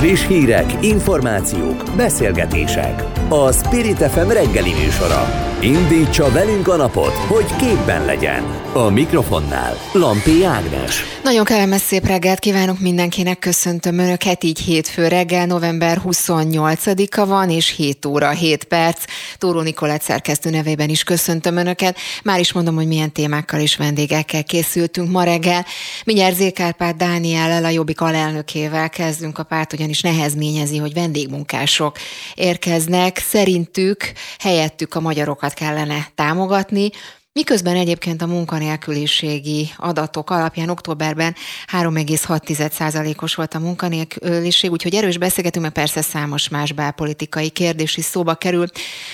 Friss hírek, információk, beszélgetések. A Spirit FM reggeli műsora. Indítsa velünk a napot, hogy képben legyen. A mikrofonnál Lampi Ágnes. Nagyon kellemes szép reggelt kívánok mindenkinek, köszöntöm Önöket, így hétfő reggel, november 28-a van, és 7 óra 7 perc. Tóró Nikolett szerkesztő nevében is köszöntöm Önöket. Már is mondom, hogy milyen témákkal és vendégekkel készültünk ma reggel. Mindjárt Zékárpát Dániellel, a Jobbik alelnökével kezdünk a párt, ugyanis nehezményezi, hogy vendégmunkások érkeznek. Szerintük helyettük a magyarokat kellene támogatni, Miközben egyébként a munkanélküliségi adatok alapján októberben 3,6%-os volt a munkanélküliség, úgyhogy erős beszélgetünk, mert persze számos más belpolitikai kérdés is szóba kerül.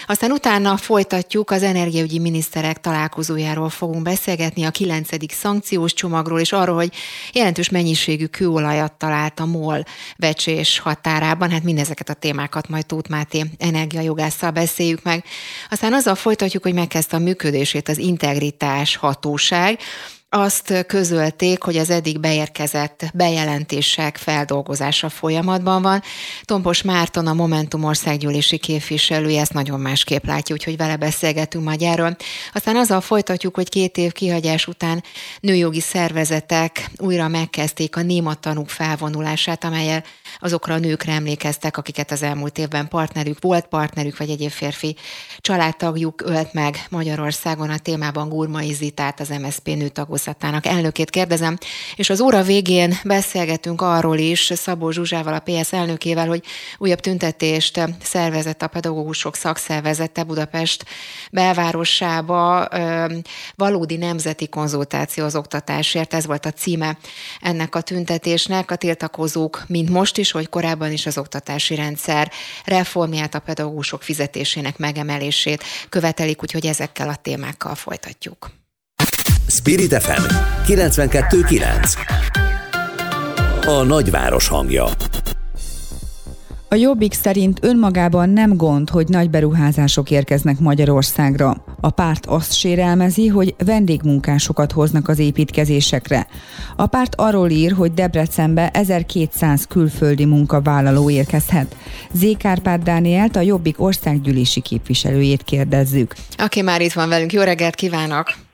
Aztán utána folytatjuk, az energiaügyi miniszterek találkozójáról fogunk beszélgetni, a 9. szankciós csomagról, és arról, hogy jelentős mennyiségű kőolajat talált a MOL vecsés határában. Hát mindezeket a témákat majd Tóth Máté energiajogásszal beszéljük meg. Aztán azzal folytatjuk, hogy megkezdte a működését az integritás hatóság, azt közölték, hogy az eddig beérkezett bejelentések feldolgozása folyamatban van. Tompos Márton, a Momentum országgyűlési képviselője ezt nagyon másképp látja, úgyhogy vele beszélgetünk majd erről. Aztán azzal folytatjuk, hogy két év kihagyás után nőjogi szervezetek újra megkezdték a néma tanúk felvonulását, amelyel azokra a nőkre emlékeztek, akiket az elmúlt évben partnerük, volt partnerük, vagy egyéb férfi családtagjuk ölt meg Magyarországon. A témában Gurmai Zitát, az MSZP nőtagozattának elnökét kérdezem, és az óra végén beszélgetünk arról is Szabó Zsuzsával, a PS elnökével, hogy újabb tüntetést szervezett a pedagógusok szakszervezete Budapest belvárosába valódi nemzeti konzultáció az oktatásért. Ez volt a címe ennek a tüntetésnek. A tiltakozók, mint most is, hogy korábban is az oktatási rendszer reformját, a pedagógusok fizetésének megemelését követelik, úgyhogy ezekkel a témákkal folytatjuk. Spirit FM 92.9 A nagyváros hangja a Jobbik szerint önmagában nem gond, hogy nagy beruházások érkeznek Magyarországra. A párt azt sérelmezi, hogy vendégmunkásokat hoznak az építkezésekre. A párt arról ír, hogy Debrecenbe 1200 külföldi munkavállaló érkezhet. Zékárpát Dánielt, a Jobbik országgyűlési képviselőjét kérdezzük. Aki már itt van velünk, jó reggelt kívánok!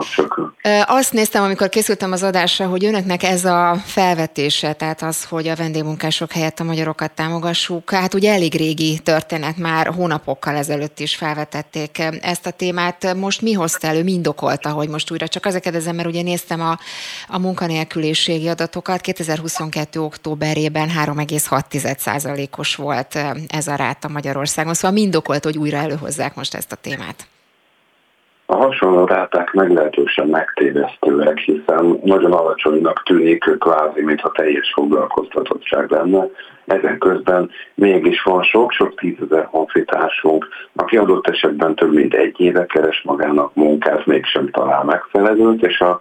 Sokan. Azt néztem, amikor készültem az adásra, hogy önöknek ez a felvetése, tehát az, hogy a vendégmunkások helyett a magyarokat támogassuk, hát ugye elég régi történet, már hónapokkal ezelőtt is felvetették ezt a témát. Most mi hozta elő, mi indokolta, hogy most újra? Csak azért kérdezem, mert ugye néztem a, a munkanélküliségi adatokat, 2022. októberében 3,6%-os volt ez a ráta Magyarországon, szóval mi hogy újra előhozzák most ezt a témát? A hasonló ráták meglehetősen megtévesztőek, hiszen nagyon alacsonynak tűnik kvázi, mintha teljes foglalkoztatottság lenne. Ezen közben mégis van sok-sok tízezer honfitársunk, aki adott esetben több mint egy éve keres magának munkát, mégsem talál megfelelőt, és a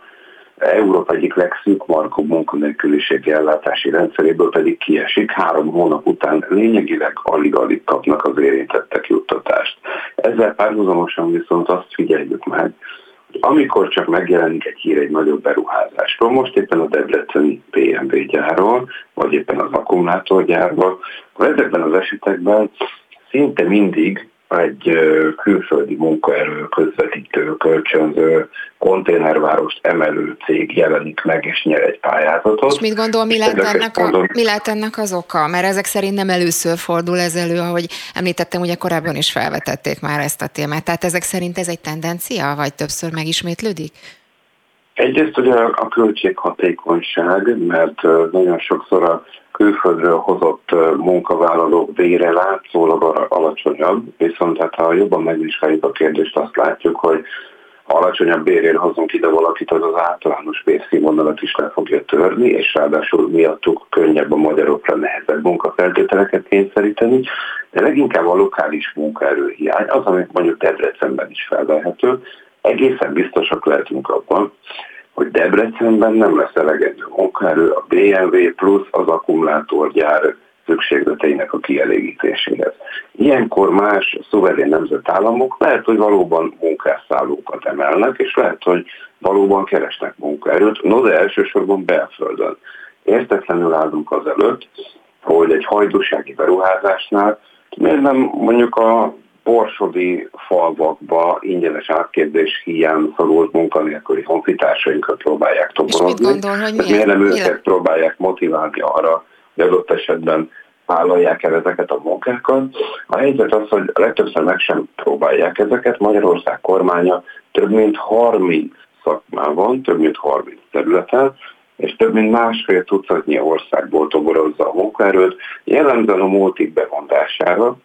Európa egyik legszűk markó munkanélküliségi ellátási rendszeréből pedig kiesik. Három hónap után lényegileg alig-alig kapnak az érintettek juttatást. Ezzel párhuzamosan viszont azt figyeljük meg, hogy amikor csak megjelenik egy hír egy nagyobb beruházásról, most éppen a Debreceni BMW gyárról, vagy éppen az akkumulátorgyárról, akkor ezekben az esetekben szinte mindig egy külföldi munkaerő közvetítő, kölcsönző, konténervárost emelő cég jelenik meg és nyer egy pályázatot. És mit gondol, mi lehet, ennek a, mi lehet ennek az oka? Mert ezek szerint nem először fordul ez elő, ahogy említettem, ugye korábban is felvetették már ezt a témát. Tehát ezek szerint ez egy tendencia, vagy többször megismétlődik? Egyrészt ugye a költséghatékonyság, mert nagyon sokszor a külföldről hozott munkavállalók bére látszólag alacsonyabb, viszont hát ha jobban megvizsgáljuk a kérdést, azt látjuk, hogy alacsonyabb bérén hozunk ide valakit, az az általános bérszínvonalat is le fogja törni, és ráadásul miattuk könnyebb a magyarokra nehezebb munkafeltételeket kényszeríteni, de leginkább a lokális munkaerőhiány, az, amit mondjuk Debrecenben is felvehető, egészen biztosak lehetünk abban, hogy Debrecenben nem lesz elegendő munkaerő a BMW plusz az akkumulátorgyár szükségleteinek a kielégítéséhez. Ilyenkor más szuverén nemzetállamok lehet, hogy valóban munkásszállókat emelnek, és lehet, hogy valóban keresnek munkaerőt, no de elsősorban belföldön. értetlenül állunk az előtt, hogy egy hajdúsági beruházásnál miért nem mondjuk a borsodi falvakba ingyenes átképzés hiány szorult munkanélküli honfitársainkat próbálják toborozni. Gondol, hogy miért? miért nem őket miért? próbálják motiválni arra, hogy adott esetben vállalják el ezeket a munkákat. A helyzet az, hogy legtöbbször meg sem próbálják ezeket. Magyarország kormánya több mint 30 szakmában, több mint 30 területen, és több mint másfél tucatnyi országból toborozza a munkaerőt, jellemzően a multik bevondására.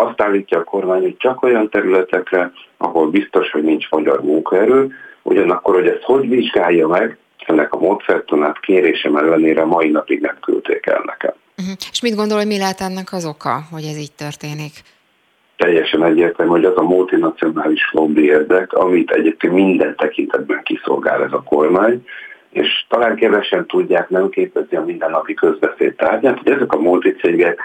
Azt állítja a kormány, hogy csak olyan területekre, ahol biztos, hogy nincs magyar munkaerő, ugyanakkor, hogy ezt hogy vizsgálja meg, ennek a módszertanát kérésem ellenére mai napig nem küldték el nekem. Uh-huh. És mit gondol, hogy mi lehet ennek az oka, hogy ez így történik? Teljesen egyértelmű, hogy az a multinacionális lobby érdek, amit egyébként minden tekintetben kiszolgál ez a kormány, és talán kevesen tudják, nem képezi a mindennapi közbeszéd tárgyát, hogy ezek a multicégek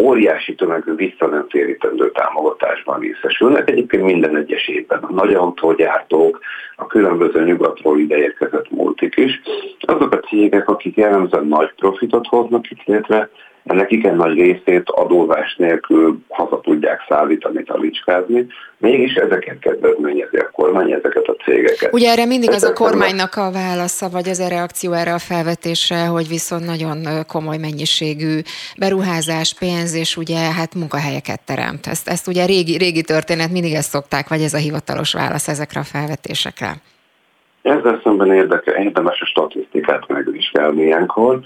óriási tömegű vissza nem térítendő támogatásban részesülnek. Egyébként minden egyes évben a nagy autógyártók, a különböző nyugatról ideérkezett multik is. Azok a cégek, akik jellemzően nagy profitot hoznak itt létre, ennek igen nagy részét adóvás nélkül haza tudják szállítani, talicskázni, mégis ezeket kedvezményezi a kormány, ezeket a cégeket. Ugye erre mindig az a kormánynak a válasza, vagy az a reakció erre a felvetésre, hogy viszont nagyon komoly mennyiségű beruházás, pénz, és ugye hát munkahelyeket teremt. Ezt, ezt ugye régi, régi történet, mindig ezt szokták, vagy ez a hivatalos válasz ezekre a felvetésekre? Ezzel szemben érdeke, érdemes a statisztikát megvizsgálni ilyenkor,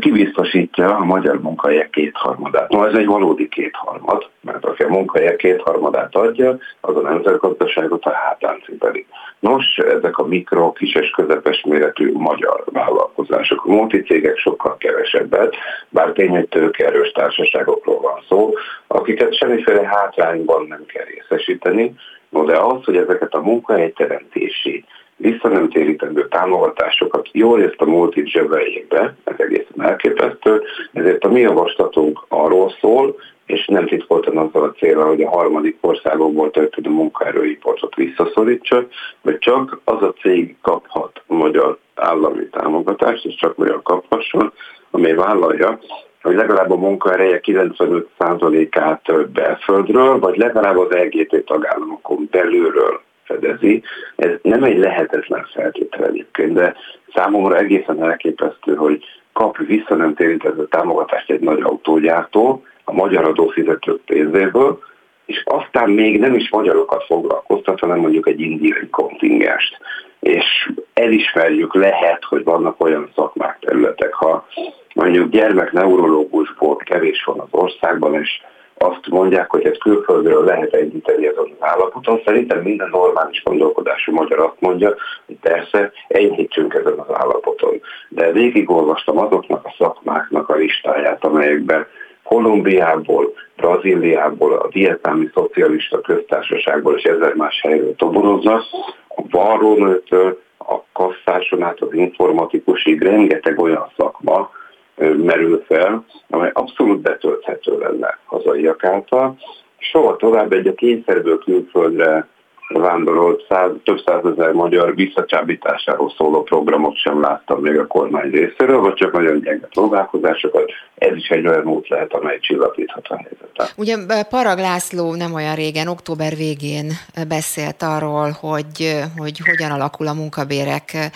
kibiztosítja a magyar munkahelyek kétharmadát. No, ez egy valódi kétharmad, mert aki a munkahelyek kétharmadát adja, az a nemzetgazdaságot a hátán cipeli. Nos, ezek a mikro, kis és közepes méretű magyar vállalkozások. A multicégek sokkal kevesebbet, bár tény, hogy tőkerős társaságokról van szó, akiket semmiféle hátrányban nem kell részesíteni, no de az, hogy ezeket a munkahelyteremtési vissza nem térítendő támogatásokat. Jól ezt a multit zsebeljék be, ez egészen elképesztő, ezért a mi javaslatunk arról szól, és nem titkoltan azzal a célra, hogy a harmadik országokból történő munkaerőiportot visszaszorítsa, hogy csak az a cég kaphat magyar állami támogatást, és csak olyan kaphasson, amely vállalja, hogy legalább a munkaereje 95%-át belföldről, vagy legalább az LGT tagállamokon belülről fedezi. Ez nem egy lehetetlen feltétel egyébként, de számomra egészen elképesztő, hogy kap vissza nem térített támogatást egy nagy autógyártó a magyar adófizetők pénzéből, és aztán még nem is magyarokat foglalkoztat, hanem mondjuk egy indiai kontingest. És elismerjük, lehet, hogy vannak olyan szakmák, területek, ha mondjuk gyermekneurológusból kevés van az országban, és azt mondják, hogy ezt külföldről lehet egyíteni ezen az állapoton. Szerintem minden normális gondolkodású magyar azt mondja, hogy persze enyhítsünk ezen az állapoton. De végigolvastam azoknak a szakmáknak a listáját, amelyekben Kolumbiából, Brazíliából, a vietnámi szocialista köztársaságból és ezer más helyről toboroznak, a varrónőtől, a kasszáson át az informatikusig rengeteg olyan szakma, merül fel, amely abszolút betölthető lenne hazaiak által. Soha tovább egy a kényszerből külföldre vándorolt száz, több százezer magyar visszacsábításáról szóló programot sem láttam még a kormány részéről, vagy csak nagyon gyenge próbálkozásokat. Ez is egy olyan út lehet, amely csillapíthat a helyzetet. Ugye Parag László nem olyan régen, október végén beszélt arról, hogy, hogy hogyan alakul a munkabérek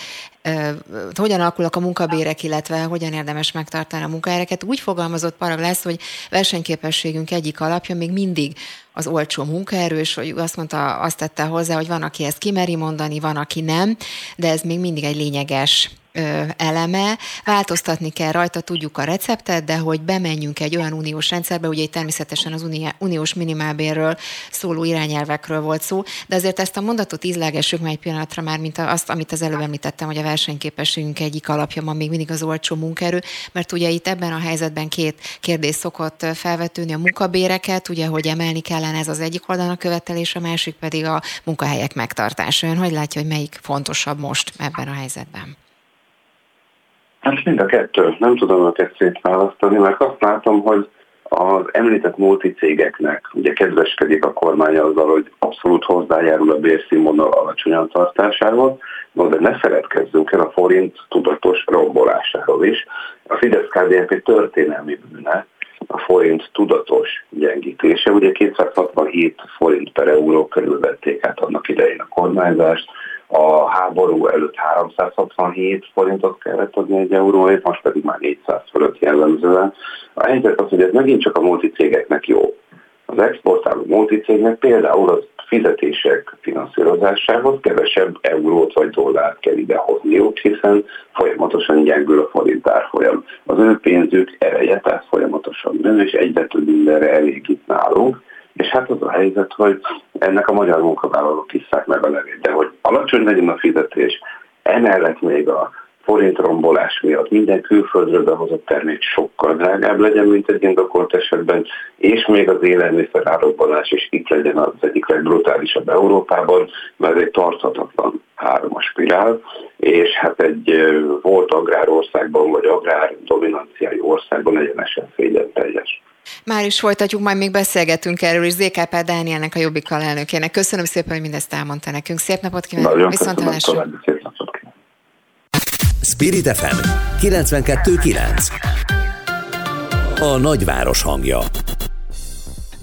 hogyan alakulnak a munkabérek, illetve hogyan érdemes megtartani a munkahelyeket. Úgy fogalmazott Parag lesz, hogy versenyképességünk egyik alapja még mindig az olcsó munkaerő, és hogy azt mondta, azt tette hozzá, hogy van, aki ezt kimeri mondani, van, aki nem, de ez még mindig egy lényeges eleme. Változtatni kell rajta, tudjuk a receptet, de hogy bemenjünk egy olyan uniós rendszerbe, ugye itt természetesen az uniós minimálbérről szóló irányelvekről volt szó, de azért ezt a mondatot ízlelgessük már egy pillanatra már, mint azt, amit az előbb említettem, hogy a versenyképességünk egyik alapja van még mindig az olcsó munkaerő, mert ugye itt ebben a helyzetben két kérdés szokott felvetődni, a munkabéreket, ugye, hogy emelni kellene ez az egyik oldalon a követelés, a másik pedig a munkahelyek megtartása. Ön hogy látja, hogy melyik fontosabb most ebben a helyzetben? Hát mind a kettő. Nem tudom őket szétválasztani, mert azt látom, hogy az említett multicégeknek ugye kedveskedik a kormány azzal, hogy abszolút hozzájárul a bérszínvonal alacsonyan tartásához, no, de ne feledkezzünk el a forint tudatos rombolásáról is. A fidesz KDNP történelmi bűne, a forint tudatos gyengítése. Ugye 267 forint per euró körül vették át annak idején a kormányzást, a háború előtt 367 forintot kellett adni egy euróért, most pedig már 400 fölött jellemzően. A helyzet az, hogy ez megint csak a multicégeknek jó. Az exportáló multicégnek például az fizetések finanszírozásához kevesebb eurót vagy dollárt kell idehozniuk, hiszen folyamatosan gyengül a forint árfolyam. Az ő pénzük ereje, tehát folyamatosan nő, és egyre több mindenre elég itt nálunk. És hát az a helyzet, hogy ennek a magyar munkavállalók tiszták meg a levét, de hogy alacsony legyen a fizetés, emellett még a forint rombolás miatt minden külföldről behozott termék sokkal drágább legyen, mint egy indokolt esetben, és még az élelmiszer árobbanás is itt legyen az egyik legbrutálisabb Európában, mert ez egy tarthatatlan hármas spirál, és hát egy volt agrárországban, vagy agrár dominanciai országban egyenesen szégyen teljes. Már is folytatjuk, majd még beszélgetünk erről is ZKP Dánielnek, a Jobbik alelnökének. Köszönöm szépen, hogy mindezt elmondta nekünk. Szép napot kívánok! Viszont köszönöm, szép napot kívánok! Spirit FM 92.9 A nagyváros hangja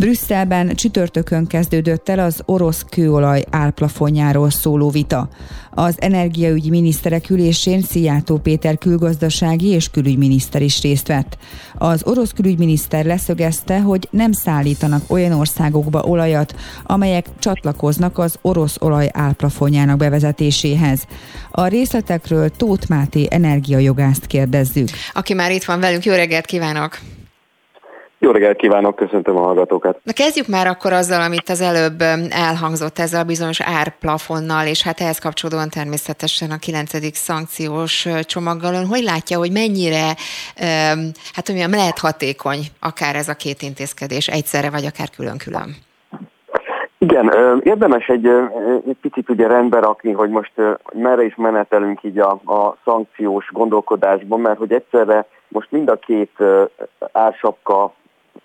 Brüsszelben csütörtökön kezdődött el az orosz kőolaj álplafonjáról szóló vita. Az energiaügyi miniszterek ülésén Szijjátó Péter külgazdasági és külügyminiszter is részt vett. Az orosz külügyminiszter leszögezte, hogy nem szállítanak olyan országokba olajat, amelyek csatlakoznak az orosz olaj álplafonjának bevezetéséhez. A részletekről Tóth Máté energiajogást kérdezzük. Aki már itt van velünk, jó reggelt kívánok! Jó reggelt kívánok, köszöntöm a hallgatókat. Na kezdjük már akkor azzal, amit az előbb elhangzott ezzel a bizonyos árplafonnal, és hát ehhez kapcsolódóan természetesen a 9. szankciós csomaggal. Ön hogy látja, hogy mennyire, hát hogy lehet hatékony akár ez a két intézkedés egyszerre, vagy akár külön-külön? Igen, érdemes egy, egy picit ugye rendbe rakni, hogy most merre is menetelünk így a, a szankciós gondolkodásban, mert hogy egyszerre most mind a két ársapka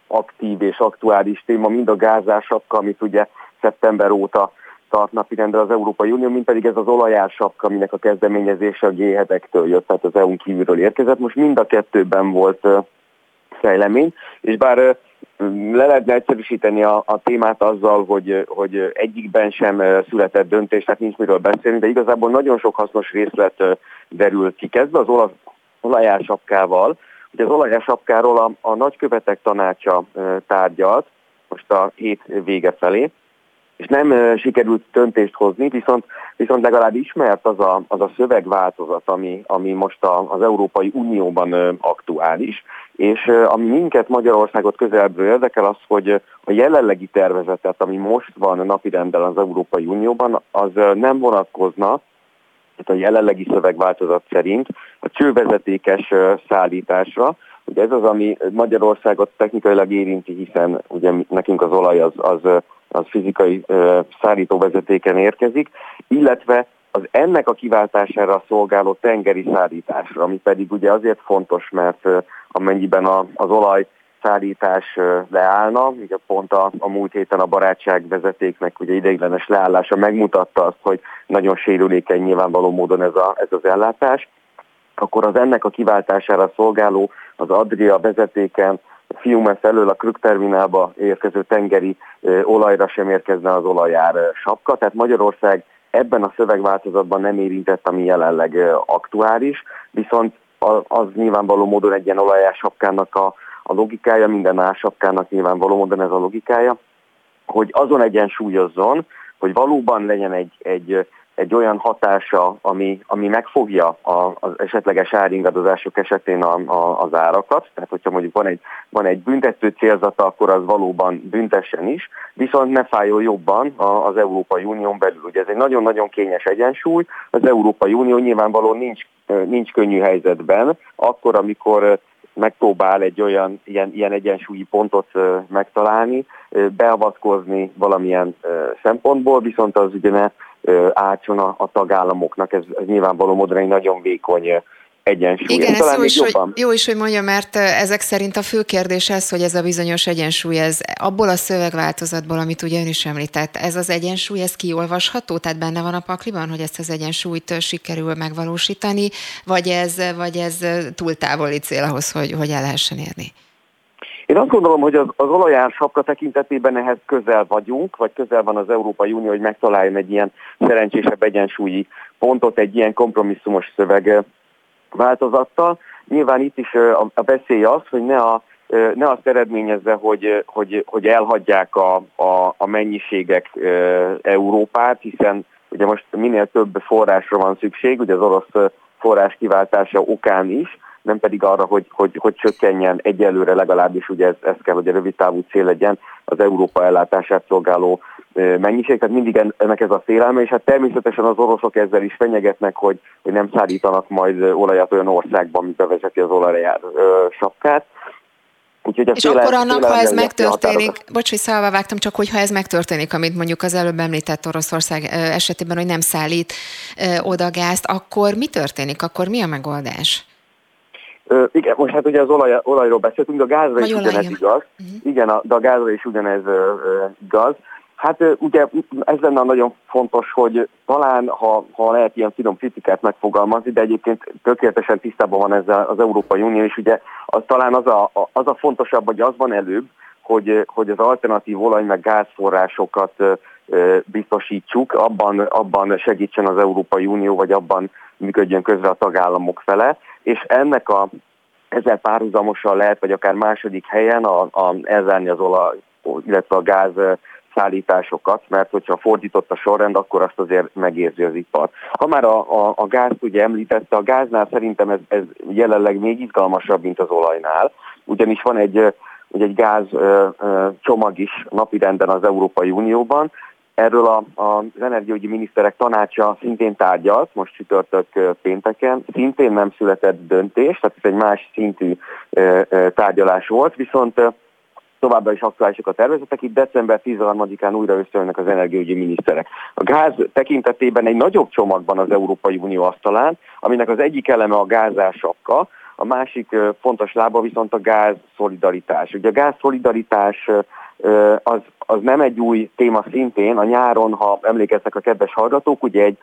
aktív és aktuális téma, mind a gázásapka, amit ugye szeptember óta tart napirendre az Európai Unió, mint pedig ez az olajársapka, aminek a kezdeményezése a g jött, tehát az EU-n kívülről érkezett. Most mind a kettőben volt fejlemény, és bár le lehetne egyszerűsíteni a, a témát azzal, hogy, hogy egyikben sem született döntés, tehát nincs miről beszélni, de igazából nagyon sok hasznos részlet derült ki. Kezdve az olajársapkával, Ugye az olajasapkáról a, a nagykövetek tanácsa tárgyalt most a hét vége felé, és nem sikerült döntést hozni, viszont, viszont legalább ismert az a, az a szövegváltozat, ami, ami most a, az Európai Unióban aktuális, és ami minket Magyarországot közelből érdekel az, hogy a jelenlegi tervezetet, ami most van napirenden az Európai Unióban, az nem vonatkozna tehát a jelenlegi szövegváltozat szerint a csővezetékes szállításra. Ugye ez az, ami Magyarországot technikailag érinti, hiszen ugye nekünk az olaj az, az, az fizikai szállítóvezetéken érkezik, illetve az ennek a kiváltására szolgáló tengeri szállításra, ami pedig ugye azért fontos, mert amennyiben az olaj szállítás leállna, ugye pont a, a múlt héten a barátság vezetéknek ugye ideiglenes leállása megmutatta azt, hogy nagyon sérülékeny nyilvánvaló módon ez, a, ez az ellátás, akkor az ennek a kiváltására szolgáló az Adria vezetéken Fiumes elől a Krük terminálba érkező tengeri olajra sem érkezne az olajár sapka, tehát Magyarország ebben a szövegváltozatban nem érintett, ami jelenleg aktuális, viszont az nyilvánvaló módon egy ilyen olajás sapkának a a logikája, minden más sapkának nyilvánvaló módon ez a logikája, hogy azon egyensúlyozzon, hogy valóban legyen egy, egy, egy olyan hatása, ami, ami megfogja a, az esetleges áringadozások esetén a, a, az árakat. Tehát, hogyha mondjuk van egy, van egy büntető célzata, akkor az valóban büntessen is, viszont ne fájjon jobban az Európai Unión belül. Ugye ez egy nagyon-nagyon kényes egyensúly. Az Európai Unió nyilvánvalóan nincs, nincs könnyű helyzetben, akkor, amikor megpróbál egy olyan ilyen, ilyen egyensúlyi pontot megtalálni, beavatkozni valamilyen szempontból, viszont az ugye ne átson a, a tagállamoknak, ez, ez nyilvánvaló módon egy nagyon vékony egyensúly. Igen, ez jó is, hogy, jó is, hogy mondja, mert ezek szerint a fő kérdés ez, hogy ez a bizonyos egyensúly, ez abból a szövegváltozatból, amit ugye ön is említett, ez az egyensúly, ez kiolvasható, tehát benne van a pakliban, hogy ezt az egyensúlyt sikerül megvalósítani, vagy ez, vagy ez túl távoli cél ahhoz, hogy, hogy el lehessen érni? Én azt gondolom, hogy az, az olajár sapka tekintetében ehhez közel vagyunk, vagy közel van az Európai Unió, hogy megtaláljon egy ilyen szerencsésebb egyensúlyi pontot, egy ilyen kompromisszumos szöveg változattal. Nyilván itt is a, veszély az, hogy ne, a, ne azt eredményezze, hogy, hogy, hogy elhagyják a, a, a mennyiségek Európát, hiszen ugye most minél több forrásra van szükség, ugye az orosz forrás kiváltása okán is, nem pedig arra, hogy, hogy, hogy csökkenjen egyelőre legalábbis, ugye ez, ez kell, hogy a rövid távú cél legyen, az Európa ellátását szolgáló mennyiség, tehát mindig ennek ez a félelme, és hát természetesen az oroszok ezzel is fenyegetnek, hogy, hogy nem szállítanak majd olajat olyan országban, mint bevezeti az olajár sapkát. Úgyhogy a és akkor annak, ha ez megtörténik, bocs, hogy szalva vágtam, csak hogyha ez megtörténik, amit mondjuk az előbb említett Oroszország esetében, hogy nem szállít oda gázt, akkor mi történik? Akkor mi a megoldás? Ö, igen, most hát ugye az olaj, olajról beszéltünk, de a gázra is ugyanez igaz. Uh-huh. Igen, a, de a gázra is ugyanez ö, ö, igaz. Hát ugye ez lenne nagyon fontos, hogy talán, ha, ha lehet ilyen finom kritikát megfogalmazni, de egyébként tökéletesen tisztában van ezzel az Európai Unió, és ugye az talán az a, az a fontosabb, hogy az van előbb, hogy, hogy az alternatív olaj meg gázforrásokat biztosítsuk, abban, abban segítsen az Európai Unió, vagy abban működjön közre a tagállamok fele, és ennek a ezzel párhuzamosan lehet, vagy akár második helyen a, a, elzárni az olaj, illetve a gáz szállításokat, mert hogyha fordított a sorrend, akkor azt azért megérzi az ipar. Ha már a, a, a gázt ugye említette, a gáznál szerintem ez, ez jelenleg még izgalmasabb, mint az olajnál, ugyanis van egy, egy gáz csomag is napirenden az Európai Unióban, Erről a, a, az energiaügyi miniszterek tanácsa szintén tárgyalt, most csütörtök pénteken, szintén nem született döntés, tehát ez egy más szintű tárgyalás volt, viszont továbbra is aktuálisak a tervezetek, itt december 13-án újra összeülnek az energiaügyi miniszterek. A gáz tekintetében egy nagyobb csomagban az Európai Unió asztalán, aminek az egyik eleme a gázásapka, a másik fontos lába viszont a gáz szolidaritás. Ugye a gáz szolidaritás az, az nem egy új téma szintén. A nyáron, ha emlékeznek a kedves hallgatók, ugye egy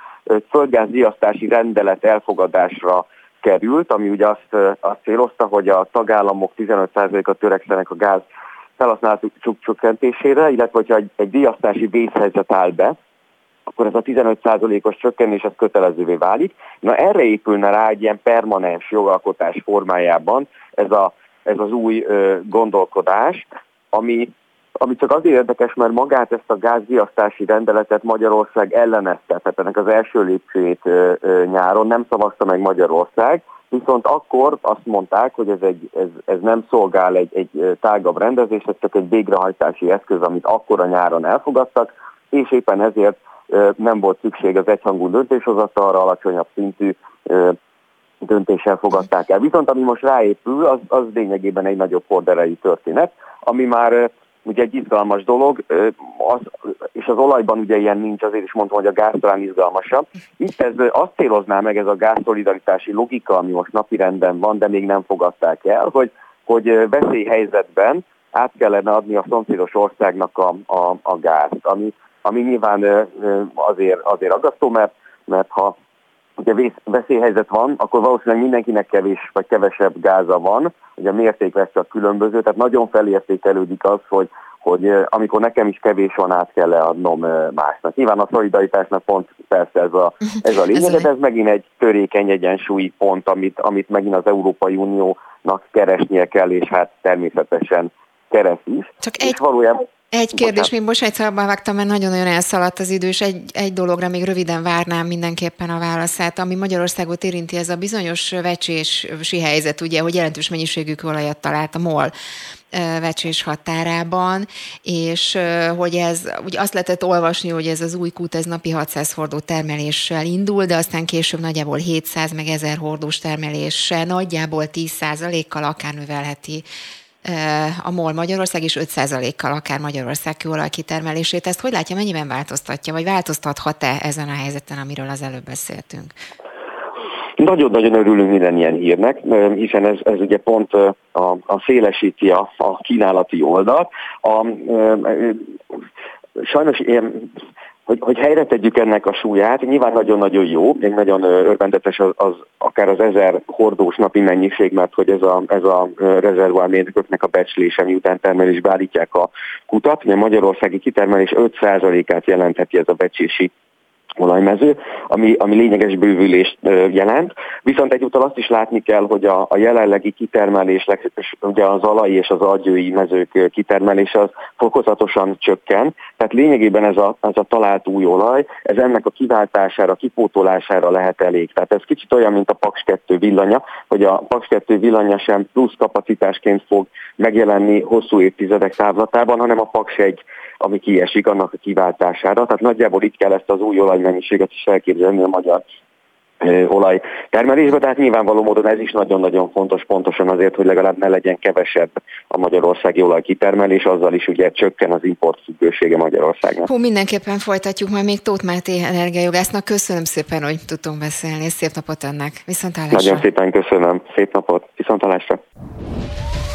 földgázdiasztási rendelet elfogadásra került, ami ugye azt, azt célozta, hogy a tagállamok 15%-a törekszenek a gáz felhasználatuk csökkentésére, illetve hogyha egy, egy díjasztási vészhelyzet áll be, akkor ez a 15%-os csökkenés ez kötelezővé válik. Na erre épülne rá egy ilyen permanens jogalkotás formájában ez, a, ez az új ö, gondolkodás, ami ami csak azért érdekes, mert magát ezt a gázdiasztási rendeletet Magyarország ellenezte, tehát ennek az első lépcsőjét nyáron nem szavazta meg Magyarország, viszont akkor azt mondták, hogy ez, egy, ez, ez nem szolgál egy, egy tágabb rendezés, ez csak egy végrehajtási eszköz, amit akkor a nyáron elfogadtak, és éppen ezért nem volt szükség az egyhangú döntéshozatalra, alacsonyabb szintű döntéssel fogadták el. Viszont ami most ráépül, az, az lényegében egy nagyobb horderejű történet, ami már ugye egy izgalmas dolog, az, és az olajban ugye ilyen nincs, azért is mondtam, hogy a gáz talán izgalmasabb. Itt ez azt célozná meg ez a gázszolidaritási logika, ami most napirenden van, de még nem fogadták el, hogy, hogy veszélyhelyzetben át kellene adni a szomszédos országnak a, a, a gázt, ami, ami nyilván azért, azért aggasztó, mert, mert ha ugye veszélyhelyzet van, akkor valószínűleg mindenkinek kevés vagy kevesebb gáza van, ugye a mérték lesz a különböző, tehát nagyon felértékelődik az, hogy, hogy amikor nekem is kevés van, át kell leadnom másnak. Nyilván a szolidaritásnak pont persze ez a, ez a lényeg, de ez megint egy törékeny egyensúlyi pont, amit, amit megint az Európai Uniónak keresnie kell, és hát természetesen keres is. Csak egy, valójában... Egy kérdés, még most egyszer abban vágtam, mert nagyon-nagyon elszaladt az idő, és egy, egy dologra még röviden várnám mindenképpen a válaszát, ami Magyarországot érinti, ez a bizonyos vecsési helyzet, ugye, hogy jelentős mennyiségű olajat talált a MOL vecsés határában, és hogy ez, ugye azt lehetett olvasni, hogy ez az új kút, ez napi 600 hordó termeléssel indul, de aztán később nagyjából 700 meg 1000 hordós termeléssel, nagyjából 10%-kal akár növelheti a MOL Magyarország, és 5%-kal akár Magyarország kőolaj kitermelését. Ezt hogy látja, mennyiben változtatja, vagy változtathat-e ezen a helyzeten, amiről az előbb beszéltünk? Én nagyon-nagyon örülünk minden ilyen hírnek, hiszen ez, ez ugye pont a, a szélesíti a, a kínálati oldalt. A, sajnos ilyen hogy, hogy helyre tegyük ennek a súlyát, nyilván nagyon-nagyon jó, még nagyon örvendetes az, az akár az ezer hordós napi mennyiség, mert hogy ez a, ez a rezervuár mérnököknek a becslése, miután termelésbe állítják a kutat. Ugye magyarországi kitermelés 5%-át jelentheti ez a becsési olajmező, ami, ami lényeges bővülést jelent. Viszont egyúttal azt is látni kell, hogy a, a jelenlegi kitermelés, ugye az alai és az agyői mezők kitermelése az fokozatosan csökken. Tehát lényegében ez a, ez a talált új olaj, ez ennek a kiváltására, kipótolására lehet elég. Tehát ez kicsit olyan, mint a Paks 2 villanya, hogy a Paks 2 villanya sem plusz kapacitásként fog megjelenni hosszú évtizedek távlatában, hanem a Paks egy ami kiesik annak a kiváltására. Tehát nagyjából itt kell ezt az új olajmennyiséget is elképzelni a magyar olaj termelésbe, tehát nyilvánvaló módon ez is nagyon-nagyon fontos, pontosan azért, hogy legalább ne legyen kevesebb a magyarországi olajkitermelés, azzal is ugye csökken az import függősége Magyarországnak. Hú, mindenképpen folytatjuk majd még Tóth Máté energiajogásznak. Köszönöm szépen, hogy tudtunk beszélni, szép napot önnek. Viszontlátásra. Nagyon szépen köszönöm. Szép napot. Viszontlátásra.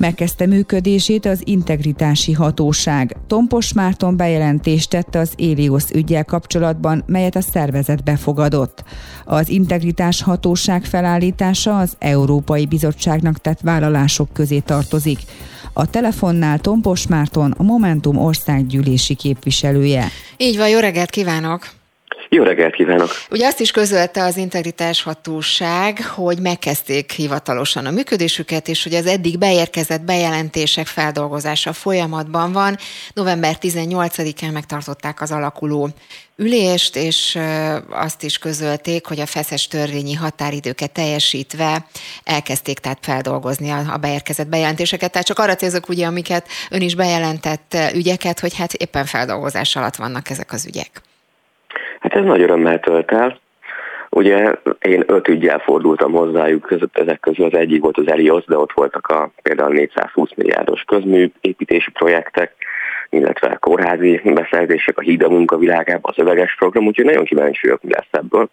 Megkezdte működését az integritási hatóság. Tompos Márton bejelentést tette az Éliosz ügyel kapcsolatban, melyet a szervezet befogadott. Az integritás hatóság felállítása az Európai Bizottságnak tett vállalások közé tartozik. A telefonnál Tompos Márton, a Momentum országgyűlési képviselője. Így van, jó reggelt kívánok! Jó reggelt kívánok! Ugye azt is közölte az integritás hatóság, hogy megkezdték hivatalosan a működésüket, és hogy az eddig beérkezett bejelentések feldolgozása folyamatban van. November 18-án megtartották az alakuló ülést, és azt is közölték, hogy a feszes törvényi határidőket teljesítve elkezdték tehát feldolgozni a, beérkezett bejelentéseket. Tehát csak arra célzok ugye, amiket ön is bejelentett ügyeket, hogy hát éppen feldolgozás alatt vannak ezek az ügyek. Hát ez nagy örömmel tölt el. Ugye én öt ügyel fordultam hozzájuk, ezek közül az egyik volt az Elios, de ott voltak a például 420 milliárdos közmű építési projektek, illetve kórházi beszerzések, a híd a munkavilágában, az öveges program, úgyhogy nagyon kíváncsi vagyok, mi lesz ebből.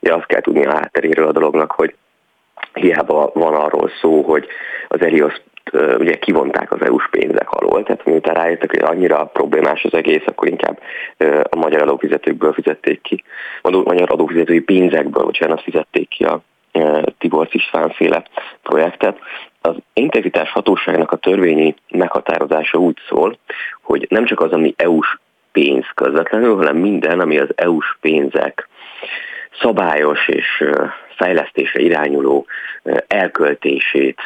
Ugye azt kell tudni a hátteréről a dolognak, hogy hiába van arról szó, hogy az Elios ugye kivonták az EU-s pénzek alól, tehát miután rájöttek, hogy annyira problémás az egész, akkor inkább a magyar adófizetőkből fizették ki, a magyar adófizetői pénzekből, bocsánat, fizették ki a Tibor István féle projektet. Az integritás hatóságnak a törvényi meghatározása úgy szól, hogy nem csak az, ami EU-s pénz közvetlenül, hanem minden, ami az EU-s pénzek szabályos és fejlesztésre irányuló elköltését,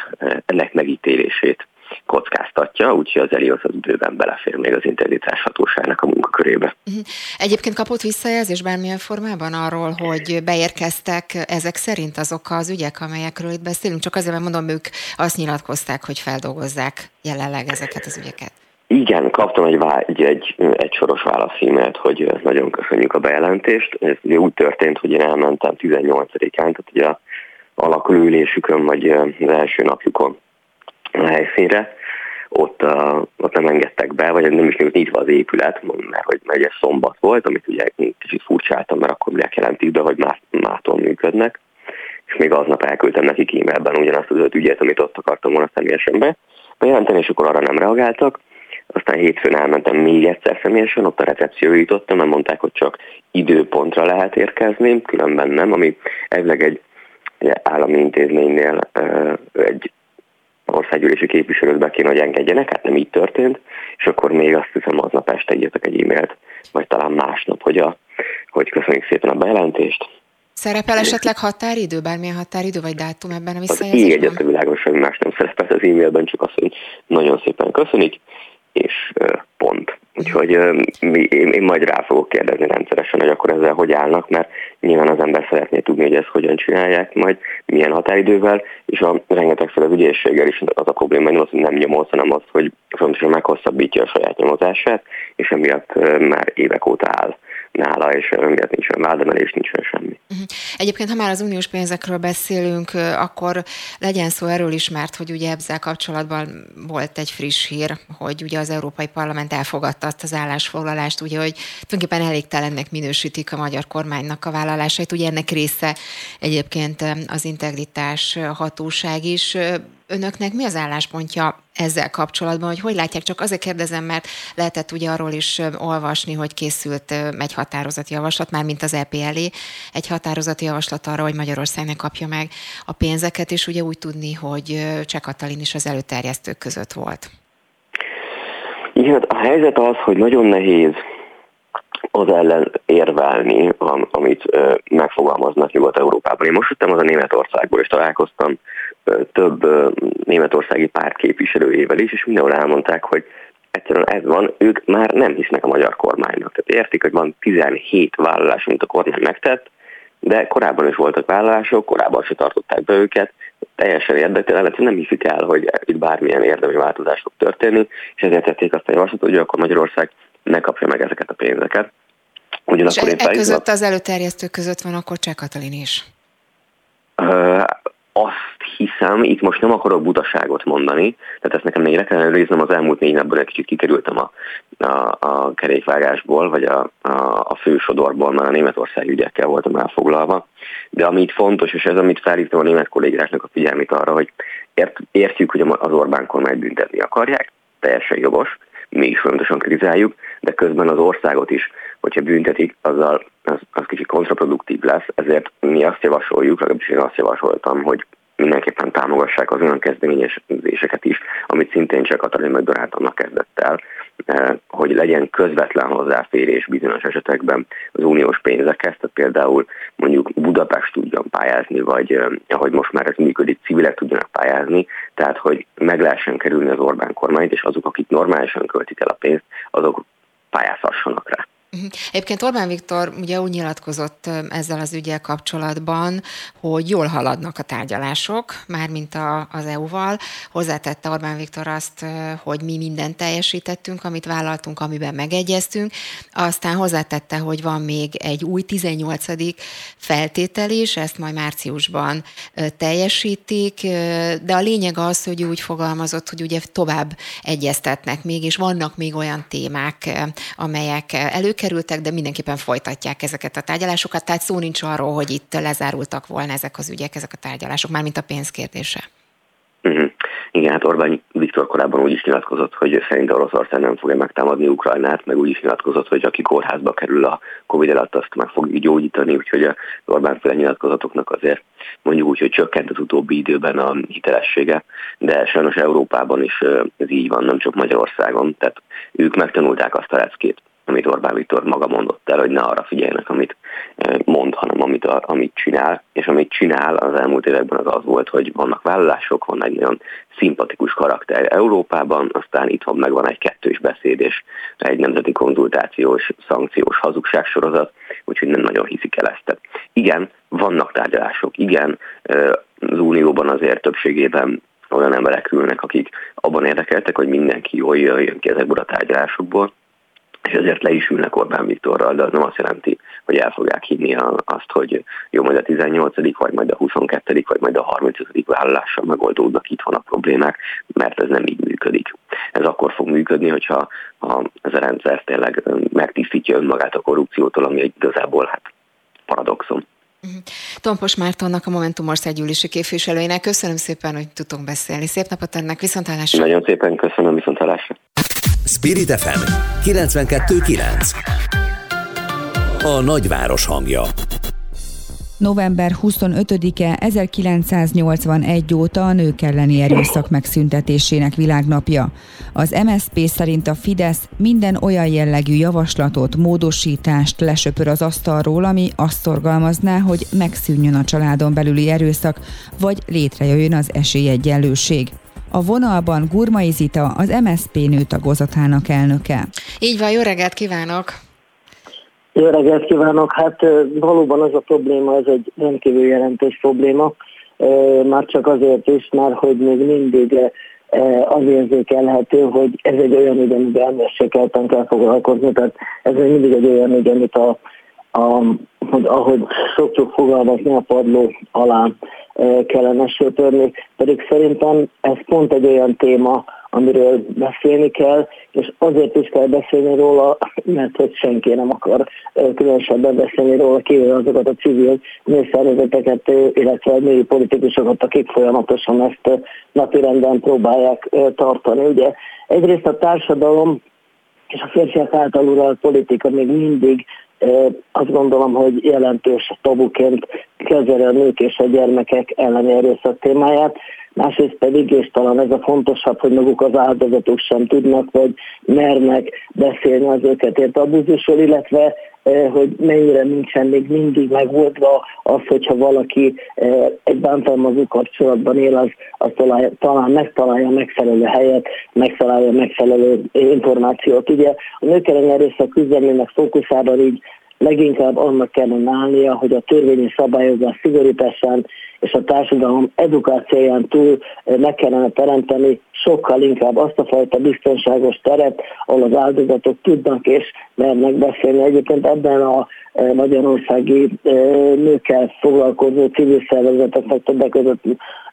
ennek megítélését kockáztatja, úgyhogy az Elios az bőven belefér még az integritás hatóságnak a munkakörébe. Mhm. Egyébként kapott visszajelzés bármilyen formában arról, hogy beérkeztek ezek szerint azok az ügyek, amelyekről itt beszélünk? Csak azért, mert mondom, ők azt nyilatkozták, hogy feldolgozzák jelenleg ezeket az ügyeket. Igen, kaptam egy, egy, egy, egy soros válaszímet, hogy nagyon köszönjük a bejelentést. Ez ugye úgy történt, hogy én elmentem 18-án, tehát ugye a alakulülésükön, vagy az első napjukon a helyszínre, ott, uh, ott nem engedtek be, vagy nem is nyitva az épület, mert hogy megy ez szombat volt, amit ugye kicsit furcsáltam, mert akkor miért jelentik be, hogy má, mától működnek, és még aznap elküldtem nekik e-mailben ugyanazt az öt ügyet, amit ott akartam volna személyesen be bejelenteni, és akkor arra nem reagáltak. Aztán hétfőn elmentem még egyszer személyesen, ott a recepció jutottam, mert mondták, hogy csak időpontra lehet érkezni, különben nem, ami elvileg egy állami intézménynél egy országgyűlési képviselőt be kéne, hogy engedjenek, hát nem így történt, és akkor még azt hiszem aznap este írtak egy e-mailt, vagy talán másnap, hogy, a, hogy köszönjük szépen a bejelentést. Szerepel esetleg határidő, bármilyen határidő vagy dátum ebben a visszajelzésben? Így egyetlen világos, hogy más nem szerepel az e-mailben, csak azt, hogy nagyon szépen köszönik, és pont. Úgyhogy én, én majd rá fogok kérdezni rendszeresen, hogy akkor ezzel hogy állnak, mert nyilván az ember szeretné tudni, hogy ezt hogyan csinálják majd, milyen határidővel, és a rengetegszer az ügyészséggel is az a probléma, hogy nem nyomoz, hanem az, hogy fontosan meghosszabbítja a saját nyomozását, és emiatt már évek óta áll nála, és emiatt nincs olyan vádemelés, nincs semmi. Mhm. Egyébként, ha már az uniós pénzekről beszélünk, akkor legyen szó erről is, mert hogy ugye ezzel kapcsolatban volt egy friss hír, hogy ugye az Európai Parlament elfogadta azt az állásfoglalást, ugye, hogy tulajdonképpen elégtelennek minősítik a magyar kormánynak a vállalásait. Ugye ennek része egyébként az integritás hatóság is önöknek mi az álláspontja ezzel kapcsolatban, hogy hogy látják? Csak azért kérdezem, mert lehetett ugye arról is olvasni, hogy készült egy határozati javaslat, már mint az EP elé, egy határozati javaslat arra, hogy Magyarország ne kapja meg a pénzeket, és ugye úgy tudni, hogy Cseh Katalin is az előterjesztők között volt. Igen, a helyzet az, hogy nagyon nehéz az ellen érvelni, amit megfogalmaznak Nyugat-Európában. Én most jöttem az a Németországból, és találkoztam több németországi párt képviselőjével is, és mindenhol elmondták, hogy egyszerűen ez van, ők már nem hisznek a magyar kormánynak. Tehát értik, hogy van 17 vállalás, amit a kormány megtett, de korábban is voltak vállalások, korábban se tartották be őket, teljesen érdektelen, nem hiszik el, hogy itt bármilyen érdemi változás fog történni, és ezért tették azt a javaslatot, hogy akkor Magyarország ne kapja meg ezeket a pénzeket. Ugyanakkor és e, e között az előterjesztők között van akkor Cseh Katalin is azt hiszem, itt most nem akarok butaságot mondani, tehát ezt nekem még le kell előriznem, az elmúlt négy napban egy kicsit kikerültem a, a, a kerékvágásból, vagy a, a, a fősodorból, mert a Németország ügyekkel voltam elfoglalva. De ami itt fontos, és ez amit felhívtam a német kollégáknak a figyelmét arra, hogy ért, értjük, hogy az Orbán kormány büntetni akarják, teljesen jogos, mi is folyamatosan kritizáljuk, de közben az országot is, hogyha büntetik, azzal az, az kicsit kontraproduktív lesz, ezért mi azt javasoljuk, legalábbis én azt javasoltam, hogy mindenképpen támogassák az olyan kezdeményezéseket is, amit szintén csak Katalin McDonald annak kezdett el, eh, hogy legyen közvetlen hozzáférés bizonyos esetekben az uniós pénzekhez, tehát például mondjuk Budapest tudjon pályázni, vagy eh, ahogy most már ez működik, civilek tudjanak pályázni, tehát hogy meg lehessen kerülni az Orbán kormányt, és azok, akik normálisan költik el a pénzt, azok pályázhassanak rá. Mhm. Egyébként Orbán Viktor ugye úgy nyilatkozott ezzel az ügyel kapcsolatban, hogy jól haladnak a tárgyalások, mármint a, az EU-val. Hozzátette Orbán Viktor azt, hogy mi mindent teljesítettünk, amit vállaltunk, amiben megegyeztünk. Aztán hozzátette, hogy van még egy új 18. feltétel is, ezt majd márciusban teljesítik, de a lényeg az, hogy úgy fogalmazott, hogy ugye tovább egyeztetnek még, és vannak még olyan témák, amelyek előkerülnek, sikerültek, de mindenképpen folytatják ezeket a tárgyalásokat, tehát szó nincs arról, hogy itt lezárultak volna ezek az ügyek, ezek a tárgyalások, mármint a pénz kérdése. Uh-huh. Igen, hát Orbán Viktor korábban úgy is nyilatkozott, hogy szerint Oroszország nem fogja megtámadni Ukrajnát, meg úgy is nyilatkozott, hogy aki kórházba kerül a Covid alatt, azt meg fog gyógyítani, úgyhogy az Orbán féle nyilatkozatoknak azért mondjuk úgy, hogy csökkent az utóbbi időben a hitelessége, de sajnos Európában is ez így van, nem csak Magyarországon, tehát ők megtanulták azt a leckét, amit Orbán Viktor maga mondott el, hogy ne arra figyeljenek, amit eh, mond, hanem amit, amit csinál, és amit csinál az elmúlt években az az volt, hogy vannak vállalások, van egy nagyon szimpatikus karakter Európában, aztán itthon meg van egy kettős beszéd és egy nemzeti konzultációs, szankciós hazugságsorozat, úgyhogy nem nagyon hiszik el ezt. Igen, vannak tárgyalások, igen, eh, az Unióban azért többségében olyan emberek ülnek, akik abban érdekeltek, hogy mindenki jól jöjjön ki ezekből a tárgyalásokból, és ezért le is ülnek Orbán Viktorral, de az nem azt jelenti, hogy el fogják hinni azt, hogy jó, majd a 18. vagy majd a 22. vagy majd a 35. vállalással megoldódnak itt van a problémák, mert ez nem így működik. Ez akkor fog működni, hogyha ha ez a rendszer tényleg megtisztítja önmagát a korrupciótól, ami egy igazából hát paradoxon. Mhm. Tompos Mártonnak, a Momentum országgyűlési képviselőjének köszönöm szépen, hogy tudtunk beszélni. Szép napot ennek, viszontlátásra! Nagyon szépen köszönöm, viszontlátásra! Spirit FM 92.9 A nagyváros hangja November 25-e 1981 óta a nők elleni erőszak megszüntetésének világnapja. Az MSZP szerint a Fidesz minden olyan jellegű javaslatot, módosítást lesöpör az asztalról, ami azt szorgalmazná, hogy megszűnjön a családon belüli erőszak, vagy létrejöjjön az esélyegyenlőség. A vonalban Gurmai Zita, az MSZP nőtagozatának elnöke. Így van, jó reggelt kívánok! Jó reggelt kívánok! Hát valóban az a probléma, ez egy rendkívül jelentős probléma, már csak azért is, mert hogy még mindig az érzékelhető, hogy ez egy olyan ügy, amiben elmérsékelten kell foglalkozni, tehát ez mindig egy olyan ügy, amit a, a, hogy ahogy szoktuk fogalmazni, a padló alá kellene söpörni, pedig szerintem ez pont egy olyan téma, amiről beszélni kell, és azért is kell beszélni róla, mert hogy senki nem akar különösebben beszélni róla, kivéve azokat a civil nőszervezeteket, illetve a női politikusokat, akik folyamatosan ezt napirenden próbálják tartani. Ugye egyrészt a társadalom és a férfiak által uralt politika még mindig azt gondolom, hogy jelentős tabuként kezeli a nők és a gyermekek elleni erőszak témáját, másrészt pedig, és talán ez a fontosabb, hogy maguk az áldozatok sem tudnak, vagy mernek beszélni az őket ért abúzusról, illetve hogy mennyire nincsen még mindig megoldva az, hogyha valaki egy bántalmazó kapcsolatban él, az, az találja, talán megtalálja megfelelő helyet, megtalálja megfelelő információt. Ugye a nők ellen erőszak küzdelmének fókuszában így leginkább annak kellene állnia, hogy a törvényi szabályozás szigorításán és a társadalom edukációján túl eh, meg kellene teremteni sokkal inkább azt a fajta biztonságos teret, ahol az áldozatok tudnak és mernek beszélni. Egyébként ebben a e, magyarországi e, nőkkel foglalkozó civil szervezeteknek többek között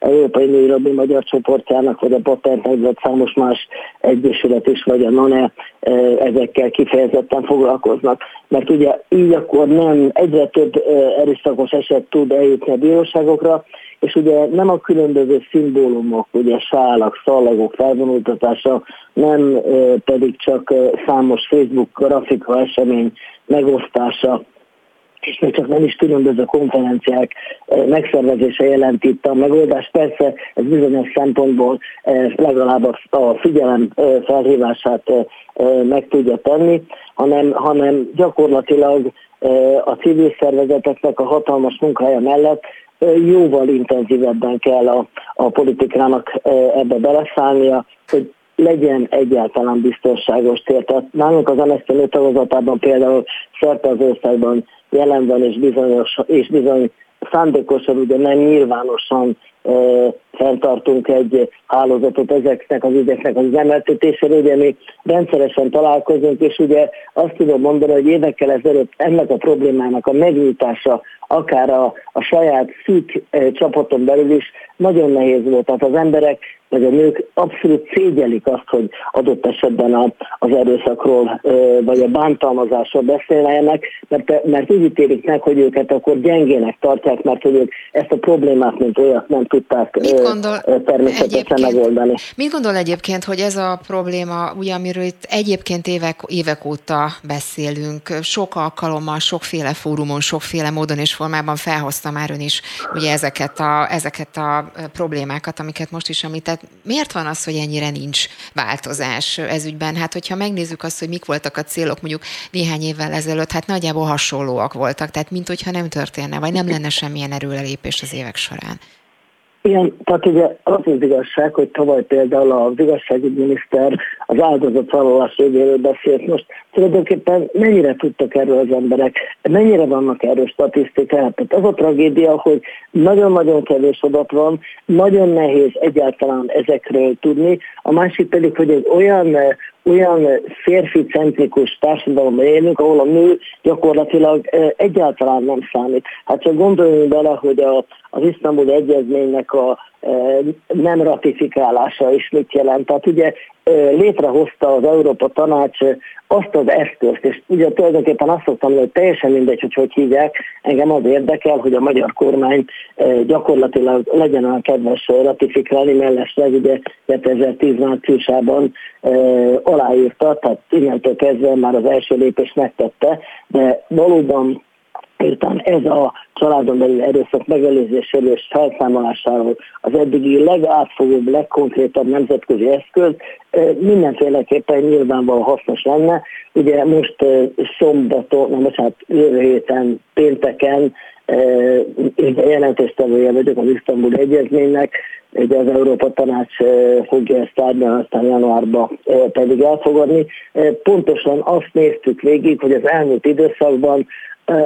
Európai Női Lobby Magyar csoportjának, vagy a Patentnek, vagy számos más egyesület is, vagy a NONE e, ezekkel kifejezetten foglalkoznak. Mert ugye így akkor nem egyre több erőszakos eset tud eljutni a bíróságokra, és ugye nem a különböző szimbólumok, ugye sálak, szallagok felvonultatása, nem pedig csak számos Facebook grafika esemény megosztása, és még csak nem is különböző konferenciák megszervezése jelent itt a megoldás. Persze ez bizonyos szempontból legalább a figyelem felhívását meg tudja tenni, hanem, hanem gyakorlatilag a civil szervezeteknek a hatalmas munkája mellett jóval intenzívebben kell a, a politikának ebbe beleszállnia, hogy legyen egyáltalán biztonságos tér. Tehát nálunk az MSZT tagozatában például szerte az országban jelen van, és, bizonyos, és bizony szándékosan, ugye nem nyilvánosan e, fenntartunk egy hálózatot ezeknek az ügyeknek az emeltetésére, ugye mi rendszeresen találkozunk, és ugye azt tudom mondani, hogy évekkel ezelőtt ennek a problémának a megnyitása akár a, a saját szűk e, csapaton belül is nagyon nehéz volt. Tehát az emberek vagy a nők abszolút szégyelik azt, hogy adott esetben a, az erőszakról vagy a bántalmazásról beszélnek, mert, mert úgy ítélik meg, hogy őket akkor gyengének tartják, mert hogy ők ezt a problémát, mint olyat nem tudták mit gondol természetesen megoldani. Mit gondol egyébként, hogy ez a probléma, ugye, amiről itt egyébként évek, évek óta beszélünk, sok alkalommal, sokféle fórumon, sokféle módon és formában felhozta már ön is ugye ezeket a, ezeket a problémákat, amiket most is említett miért van az, hogy ennyire nincs változás ez ügyben? Hát, hogyha megnézzük azt, hogy mik voltak a célok mondjuk néhány évvel ezelőtt, hát nagyjából hasonlóak voltak, tehát mint hogyha nem történne, vagy nem lenne semmilyen erőlelépés az évek során. Igen, tehát ugye az az igazság, hogy tavaly például az igazságügyminiszter az áldozatvallalás jövőről beszélt. Most tulajdonképpen mennyire tudtak erről az emberek, mennyire vannak erről statisztikák? Tehát az a tragédia, hogy nagyon-nagyon kevés adat van, nagyon nehéz egyáltalán ezekről tudni. A másik pedig, hogy egy olyan olyan férfi-centrikus társadalomban élünk, ahol a nő gyakorlatilag egyáltalán nem számít. Hát csak gondoljunk bele, hogy a, az isztambuli egyezménynek a nem ratifikálása is mit jelent. Tehát ugye létrehozta az Európa Tanács azt az eszközt, és ugye tulajdonképpen azt szoktam, hogy teljesen mindegy, hogy hogy hívják, engem az érdekel, hogy a magyar kormány gyakorlatilag legyen a kedves ratifikálni, mellesleg ugye 2010 márciusában aláírta, tehát innentől kezdve már az első lépést megtette, de valóban Értem, ez a családon belül erőszak megelőzéséről és felszámolásáról az eddigi legátfogóbb, legkonkrétabb nemzetközi eszköz mindenféleképpen nyilvánvalóan hasznos lenne. Ugye most szombaton, nem bocsánat, jövő héten, pénteken jelentéstevője vagyok az Isztambuli Egyezménynek, ugye az Európa Tanács fogja ezt tárgyalni, aztán januárban pedig elfogadni. Pontosan azt néztük végig, hogy az elmúlt időszakban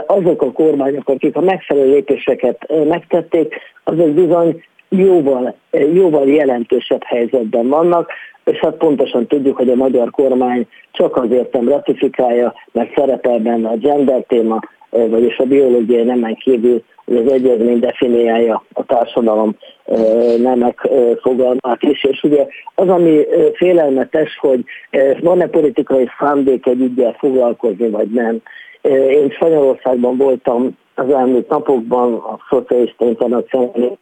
azok a kormányok, akik a megfelelő lépéseket megtették, azok bizony jóval, jóval jelentősebb helyzetben vannak, és hát pontosan tudjuk, hogy a magyar kormány csak azért nem ratifikálja, mert szerepel benne a gender téma, vagyis a biológiai nemen kívül hogy az egyezmény definiálja a társadalom nemek fogalmát is, és ugye az, ami félelmetes, hogy van-e politikai szándék egy ügyel foglalkozni, vagy nem. Én Spanyolországban voltam az elmúlt napokban a Szocialista Internacionális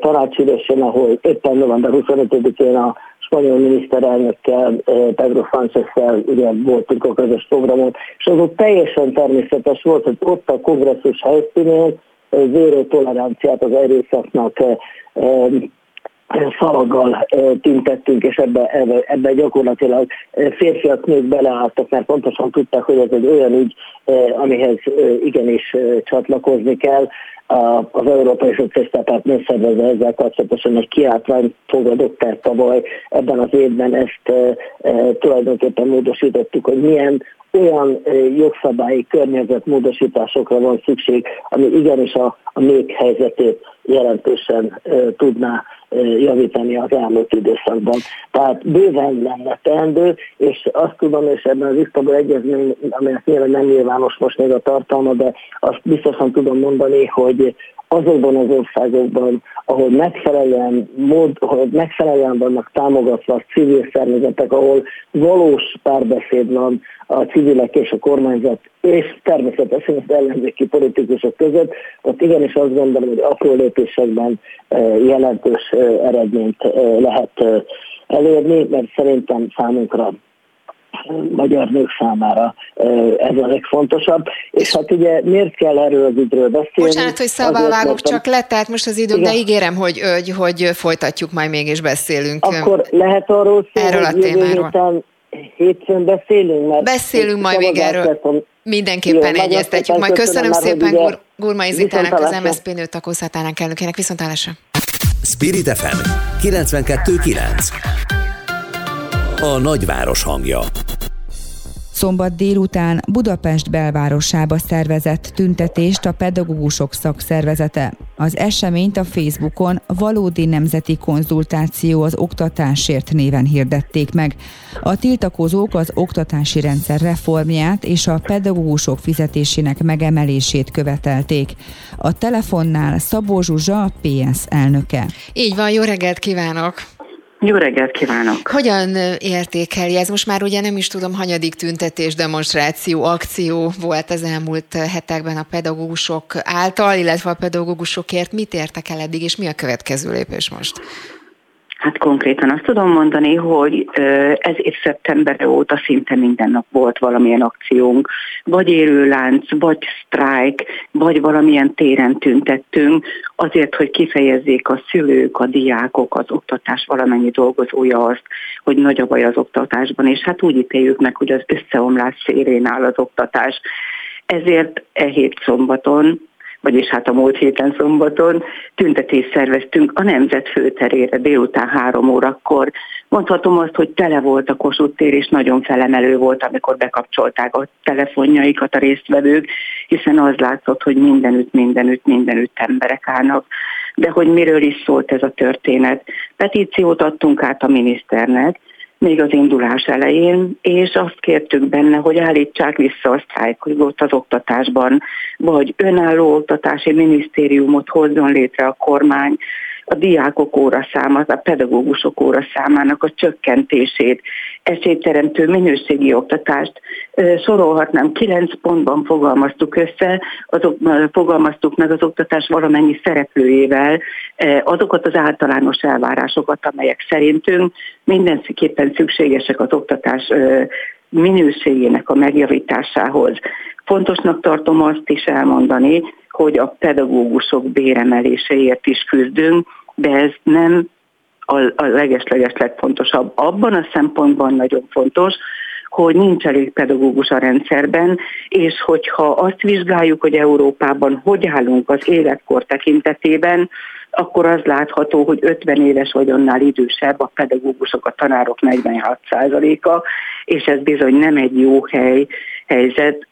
tanácsülésen, ahol éppen november 25-én a spanyol miniszterelnökkel, Pedro Sánchez-szel ugye voltunk a közös programon, és az ott teljesen természetes volt, hogy ott a kongresszus helyszínén zéró toleranciát az erőszaknak szalaggal tüntettünk, és ebbe, ebbe, ebbe gyakorlatilag férfiak, nők beleálltak, mert pontosan tudták, hogy ez egy olyan ügy, amihez igenis csatlakozni kell. Az Európai Szocialista Párt népszervező ezzel kapcsolatosan egy kiáltvány fogadott el tavaly. Ebben az évben ezt tulajdonképpen módosítottuk, hogy milyen olyan jogszabályi környezetmódosításokra van szükség, ami igenis a, a nők helyzetét jelentősen tudná javítani az elmúlt időszakban. Tehát bőven lenne teendő, és azt tudom, és ebben az Isztambul egyezmény, amelyek nyilván nem nyilvános most még a tartalma, de azt biztosan tudom mondani, hogy azokban az országokban, ahol megfelelően, mód, ahol megfelelően vannak támogatva a civil szervezetek, ahol valós párbeszéd van a civilek és a kormányzat, és természetesen az ellenzéki politikusok között, ott igenis azt gondolom, hogy apró lépésekben eh, jelentős eh, eredményt eh, lehet elérni, mert szerintem számunkra magyar nők számára ez a legfontosabb. És hát ugye miért kell erről az ügyről beszélni? Bocsánat, hogy szabál vágok csak le, tehát most az időnk, de ígérem, hogy, hogy, hogy folytatjuk, majd mégis beszélünk. Akkor lehet arról szólni, erről a témáról. Héten, hétfőn beszélünk? Mert beszélünk majd még erről. Mindenképpen Jó, egyeztetjük. Majd köszönöm, köszönöm szépen Gur- Gurmai Zitának, az MSZP nő tagozhatának elnökének. Viszontlátásra! Spirit FM 92.9 A nagyváros hangja Szombat délután Budapest belvárosába szervezett tüntetést a pedagógusok szakszervezete. Az eseményt a Facebookon valódi nemzeti konzultáció az oktatásért néven hirdették meg. A tiltakozók az oktatási rendszer reformját és a pedagógusok fizetésének megemelését követelték. A telefonnál Szabó Zsuzsa, PS elnöke. Így van, jó reggelt kívánok! Jó reggelt kívánok! Hogyan értékeli ez? Most már ugye nem is tudom, hanyadik tüntetés, demonstráció, akció volt az elmúlt hetekben a pedagógusok által, illetve a pedagógusokért. Mit értek el eddig, és mi a következő lépés most? Hát konkrétan azt tudom mondani, hogy ez év szeptember óta szinte minden nap volt valamilyen akciónk, vagy érőlánc, vagy sztrájk, vagy valamilyen téren tüntettünk, azért, hogy kifejezzék a szülők, a diákok, az oktatás valamennyi dolgozója azt, hogy nagy a baj az oktatásban, és hát úgy ítéljük meg, hogy az összeomlás szérén áll az oktatás. Ezért e hét szombaton vagyis hát a múlt héten szombaton tüntetést szerveztünk a Nemzet főterére délután három órakor. Mondhatom azt, hogy tele volt a Kossuth tér, és nagyon felemelő volt, amikor bekapcsolták a telefonjaikat a résztvevők, hiszen az látszott, hogy mindenütt, mindenütt, mindenütt emberek állnak. De hogy miről is szólt ez a történet? Petíciót adtunk át a miniszternek, még az indulás elején, és azt kértük benne, hogy állítsák vissza a sztrájkot az oktatásban, vagy önálló oktatási minisztériumot hozzon létre a kormány, a diákok óraszámát, a pedagógusok óraszámának a csökkentését, esélyteremtő minőségi oktatást. Sorolhatnám, kilenc pontban fogalmaztuk össze, azok, fogalmaztuk meg az oktatás valamennyi szereplőjével azokat az általános elvárásokat, amelyek szerintünk mindenképpen szükségesek az oktatás minőségének a megjavításához. Fontosnak tartom azt is elmondani, hogy a pedagógusok béremeléseért is küzdünk, de ez nem a, a legesleges legfontosabb. Abban a szempontban nagyon fontos, hogy nincs elég pedagógus a rendszerben, és hogyha azt vizsgáljuk, hogy Európában hogy állunk az életkor tekintetében, akkor az látható, hogy 50 éves vagy annál idősebb a pedagógusok, a tanárok 46%-a, és ez bizony nem egy jó hely helyzet,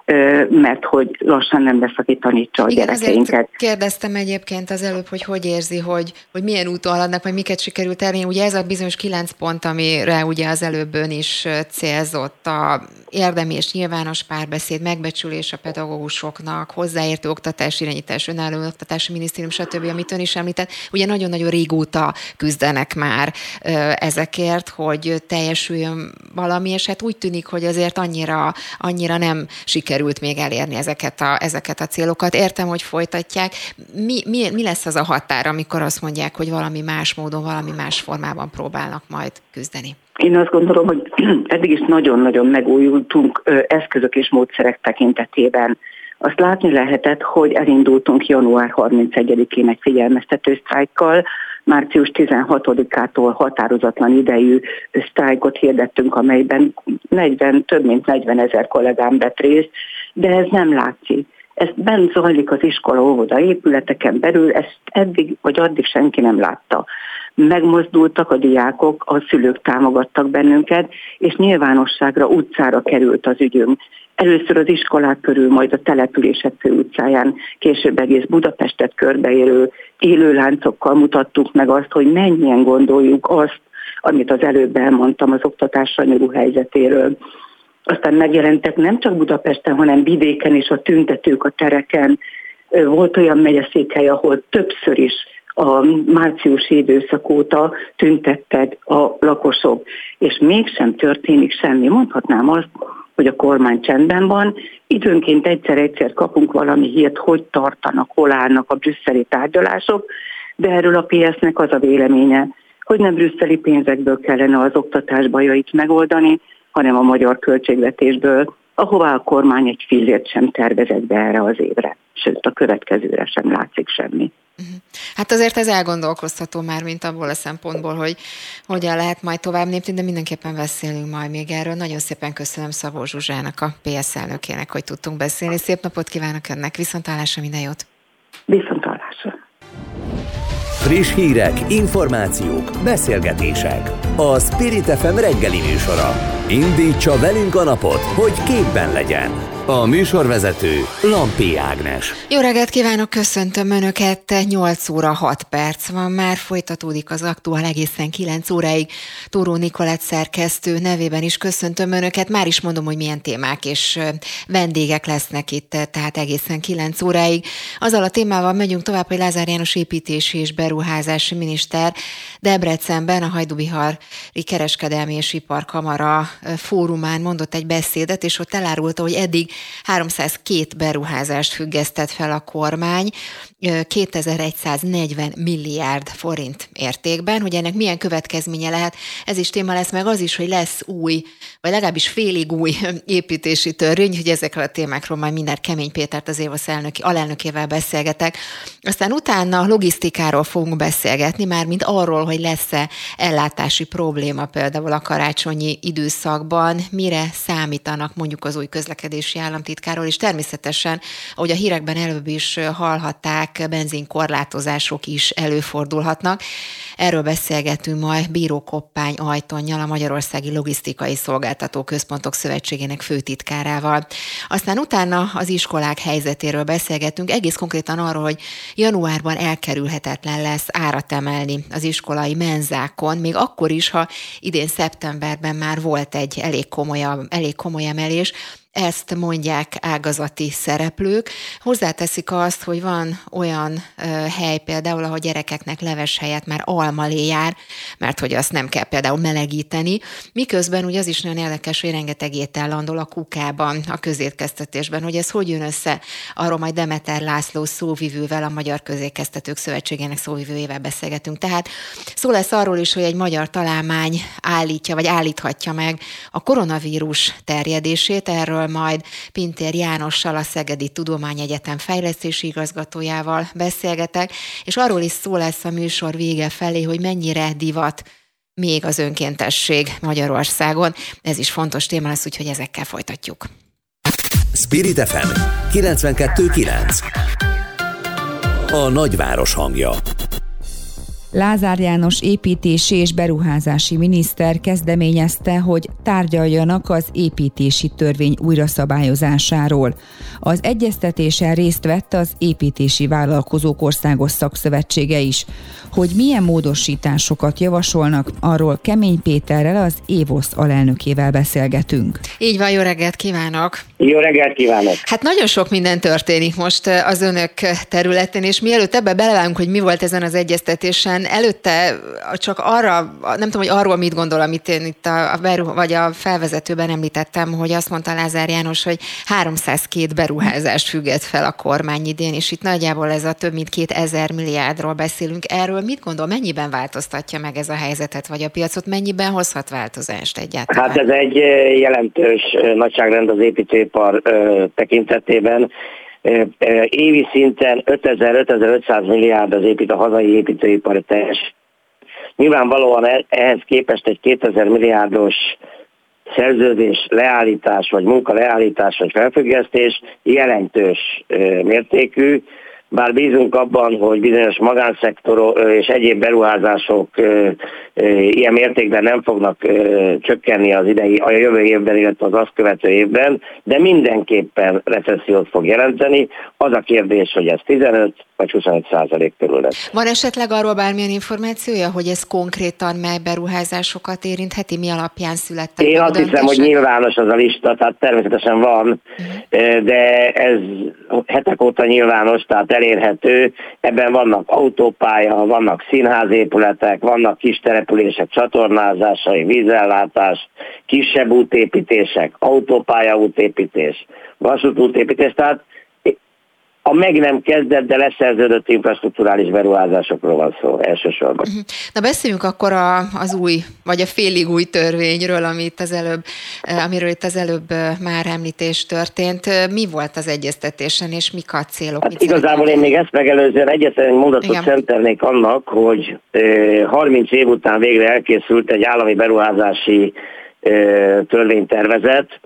mert hogy lassan nem lesz, aki tanítsa a Igen, gyerekeinket. kérdeztem egyébként az előbb, hogy hogy érzi, hogy, hogy milyen úton haladnak, vagy miket sikerült elérni. Ugye ez a bizonyos kilenc pont, amire ugye az előbb ön is célzott, a érdemi és nyilvános párbeszéd, megbecsülés a pedagógusoknak, hozzáértő oktatás, irányítás, önálló oktatási minisztérium, stb., amit ön is említett. Ugye nagyon-nagyon régóta küzdenek már ezekért, hogy teljesüljön valami, és hát úgy tűnik, hogy azért annyira, annyira nem sikerült még elérni ezeket a, ezeket a célokat. Értem, hogy folytatják. Mi, mi, mi lesz az a határ, amikor azt mondják, hogy valami más módon, valami más formában próbálnak majd küzdeni? Én azt gondolom, hogy eddig is nagyon-nagyon megújultunk eszközök és módszerek tekintetében. Azt látni lehetett, hogy elindultunk január 31-ének figyelmeztető sztrájkkal, március 16-ától határozatlan idejű sztrájkot hirdettünk, amelyben 40, több mint 40 ezer kollégám vett részt, de ez nem látszik. Ez bent zajlik az iskola óvoda épületeken belül, ezt eddig vagy addig senki nem látta. Megmozdultak a diákok, a szülők támogattak bennünket, és nyilvánosságra, utcára került az ügyünk. Először az iskolák körül, majd a települések fő utcáján, később egész Budapestet körbeérő élőláncokkal mutattuk meg azt, hogy mennyien gondoljuk azt, amit az előbb elmondtam az oktatásra nyúló helyzetéről. Aztán megjelentek nem csak Budapesten, hanem vidéken is a tüntetők a tereken. Volt olyan megyeszékhely, ahol többször is a márciusi időszak óta tüntettek a lakosok, és mégsem történik semmi. Mondhatnám azt, hogy a kormány csendben van. Időnként egyszer-egyszer kapunk valami hírt, hogy tartanak, hol állnak a brüsszeli tárgyalások, de erről a PS-nek az a véleménye, hogy nem brüsszeli pénzekből kellene az oktatás bajait megoldani, hanem a magyar költségvetésből, ahová a kormány egy fillért sem tervezett be erre az évre, sőt a következőre sem látszik semmi. Mhm. Hát azért ez elgondolkoztató már, mint abból a szempontból, hogy hogyan lehet majd tovább lépni, de mindenképpen beszélünk majd még erről. Nagyon szépen köszönöm Szabó Zsuzsának, a PS elnökének, hogy tudtunk beszélni. Szép napot kívánok önnek, viszontlátásra, minden jót! Viszontlátásra! Friss hírek, információk, beszélgetések. A Spirit FM reggeli műsora. Indítsa velünk a napot, hogy képben legyen. A műsorvezető Lampi Ágnes. Jó reggelt kívánok, köszöntöm Önöket. 8 óra 6 perc van már, folytatódik az aktuál egészen 9 óráig. Tóró Nikolett szerkesztő nevében is köszöntöm Önöket. Már is mondom, hogy milyen témák és vendégek lesznek itt, tehát egészen 9 óráig. Azzal a témával megyünk tovább, hogy Lázár János építési és beruházási miniszter Debrecenben a Hajdubihari Kereskedelmi és Iparkamara fórumán mondott egy beszédet, és ott elárulta, hogy eddig 302 beruházást függesztett fel a kormány 2140 milliárd forint értékben, hogy ennek milyen következménye lehet. Ez is téma lesz, meg az is, hogy lesz új, vagy legalábbis félig új építési törvény, hogy ezekről a témákról majd minden Kemény Pétert az évasz elnöki, alelnökével beszélgetek. Aztán utána a logisztikáról fogunk beszélgetni, már mint arról, hogy lesz-e ellátási probléma például a karácsonyi időszakban, mire számítanak mondjuk az új közlekedési államtitkáról, és természetesen, ahogy a hírekben előbb is hallhatták, benzinkorlátozások is előfordulhatnak. Erről beszélgetünk majd Bíró Koppány Ajtonnyal, a Magyarországi Logisztikai Szolgáltató Központok Szövetségének főtitkárával. Aztán utána az iskolák helyzetéről beszélgetünk, egész konkrétan arról, hogy januárban elkerülhetetlen lesz árat emelni az iskolai menzákon, még akkor is, ha idén szeptemberben már volt egy elég komoly, elég komoly emelés, ezt mondják ágazati szereplők. Hozzáteszik azt, hogy van olyan ö, hely például, ahol gyerekeknek leves helyett már almalé jár, mert hogy azt nem kell például melegíteni. Miközben ugye az is nagyon érdekes, hogy rengeteg étel landol a kukában, a közétkeztetésben, hogy ez hogy jön össze. Arról majd Demeter László szóvivővel, a Magyar Közétkeztetők Szövetségének szóvivőjével beszélgetünk. Tehát szó lesz arról is, hogy egy magyar találmány állítja, vagy állíthatja meg a koronavírus terjedését. Erről erről majd Pintér Jánossal, a Szegedi Tudományegyetem fejlesztési igazgatójával beszélgetek, és arról is szó lesz a műsor vége felé, hogy mennyire divat még az önkéntesség Magyarországon. Ez is fontos téma lesz, úgyhogy ezekkel folytatjuk. Spirit FM 92.9 A nagyváros hangja Lázár János építési és beruházási miniszter kezdeményezte, hogy tárgyaljanak az építési törvény újraszabályozásáról. Az egyeztetésen részt vett az Építési Vállalkozók Országos Szakszövetsége is. Hogy milyen módosításokat javasolnak, arról Kemény Péterrel, az Évosz alelnökével beszélgetünk. Így van, jó reggelt kívánok! Jó reggelt kívánok! Hát nagyon sok minden történik most az önök területén, és mielőtt ebbe belevágunk, hogy mi volt ezen az egyeztetésen, előtte csak arra, nem tudom, hogy arról mit gondol, amit én itt a, a beru, vagy a felvezetőben említettem, hogy azt mondta Lázár János, hogy 302 beruházást függet fel a kormány idén, és itt nagyjából ez a több mint két ezer milliárdról beszélünk. Erről mit gondol, mennyiben változtatja meg ez a helyzetet, vagy a piacot, mennyiben hozhat változást egyáltalán? Hát ez egy jelentős nagyságrend az építőipar tekintetében. Évi szinten 5000-5500 milliárd az épít a hazai építőipar teljes. Nyilvánvalóan e- ehhez képest egy 2000 milliárdos szerződés leállítás, vagy munka leállítás, vagy felfüggesztés jelentős mértékű, bár bízunk abban, hogy bizonyos magánszektor és egyéb beruházások ilyen mértékben nem fognak csökkenni az idei, a jövő évben, illetve az azt követő évben, de mindenképpen recessziót fog jelenteni. Az a kérdés, hogy ez 15 vagy 25 százalék körül lesz. Van esetleg arról bármilyen információja, hogy ez konkrétan mely beruházásokat érintheti, mi alapján születtek? Én azt hiszem, hogy nyilvános az a lista, tehát természetesen van, uh-huh. de ez hetek óta nyilvános, tehát elérhető. Ebben vannak autópálya, vannak színházépületek, vannak kis települések csatornázásai, vízellátás, kisebb útépítések, autópálya útépítés, vasútútépítés, tehát a meg nem kezdett, de leszerződött infrastruktúrális beruházásokról van szó elsősorban. Mhm. Na beszéljünk akkor a, az új, vagy a félig új törvényről, amit az előbb, eh, amiről itt az előbb eh, már említés történt. Mi volt az egyeztetésen, és mik a célok? Hát igazából én még ezt megelőzően egyetlen egy mondatot Igen. szentelnék annak, hogy 30 eh, év után végre elkészült egy állami beruházási törvénytervezet,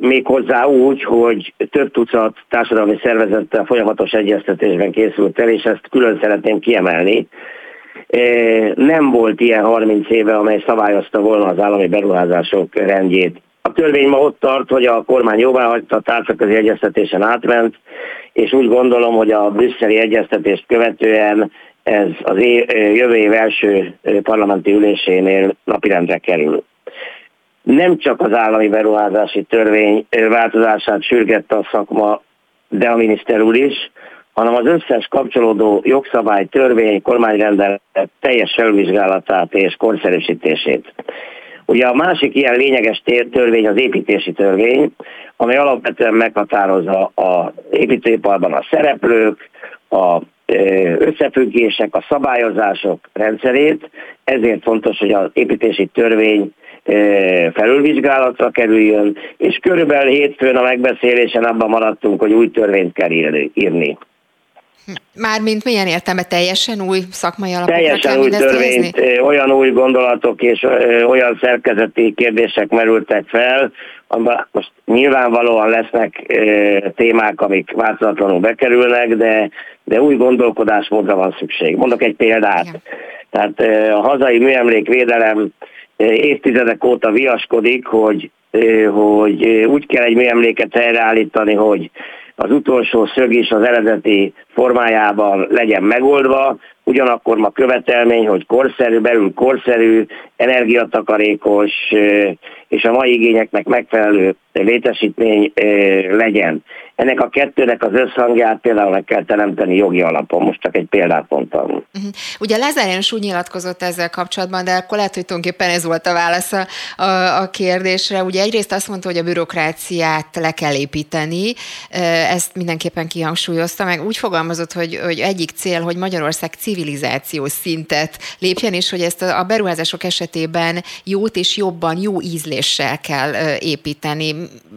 méghozzá úgy, hogy több tucat társadalmi szervezettel folyamatos egyeztetésben készült el, és ezt külön szeretném kiemelni. Nem volt ilyen 30 éve, amely szabályozta volna az állami beruházások rendjét. A törvény ma ott tart, hogy a kormány jóvá hagyta, a társaközi egyeztetésen átment, és úgy gondolom, hogy a brüsszeli egyeztetést követően ez az év, jövő év első parlamenti ülésénél napirendre kerül nem csak az állami beruházási törvény változását sürgette a szakma, de a miniszter úr is, hanem az összes kapcsolódó jogszabály, törvény, kormányrendelet teljes felvizsgálatát és korszerűsítését. Ugye a másik ilyen lényeges törvény az építési törvény, amely alapvetően meghatározza az építőiparban a szereplők, a összefüggések, a szabályozások rendszerét, ezért fontos, hogy az építési törvény felülvizsgálatra kerüljön, és körülbelül hétfőn a megbeszélésen abban maradtunk, hogy új törvényt kell írni. Mármint milyen értelme teljesen új szakmai alapokra Teljesen új törvényt, helyezni? olyan új gondolatok és olyan szerkezeti kérdések merültek fel, amiben most nyilvánvalóan lesznek témák, amik változatlanul bekerülnek, de, de új gondolkodásmódra van szükség. Mondok egy példát. Igen. Tehát a hazai műemlékvédelem évtizedek óta viaskodik, hogy, hogy úgy kell egy műemléket helyreállítani, hogy az utolsó szög is az eredeti formájában legyen megoldva, ugyanakkor ma követelmény, hogy korszerű, belül korszerű, energiatakarékos és a mai igényeknek megfelelő létesítmény legyen. Ennek a kettőnek az összhangját például meg kell teremteni jogi alapon. Most csak egy példát mondtam. Uh-huh. Ugye Lázár János úgy nyilatkozott ezzel kapcsolatban, de akkor lehet, hogy tulajdonképpen ez volt a válasz a, a, a kérdésre. Ugye egyrészt azt mondta, hogy a bürokráciát le kell építeni, ezt mindenképpen kihangsúlyozta, meg úgy fogalmazott, hogy, hogy egyik cél, hogy Magyarország civilizációs szintet lépjen, és hogy ezt a beruházások esetében jót és jobban, jó ízléssel kell építeni.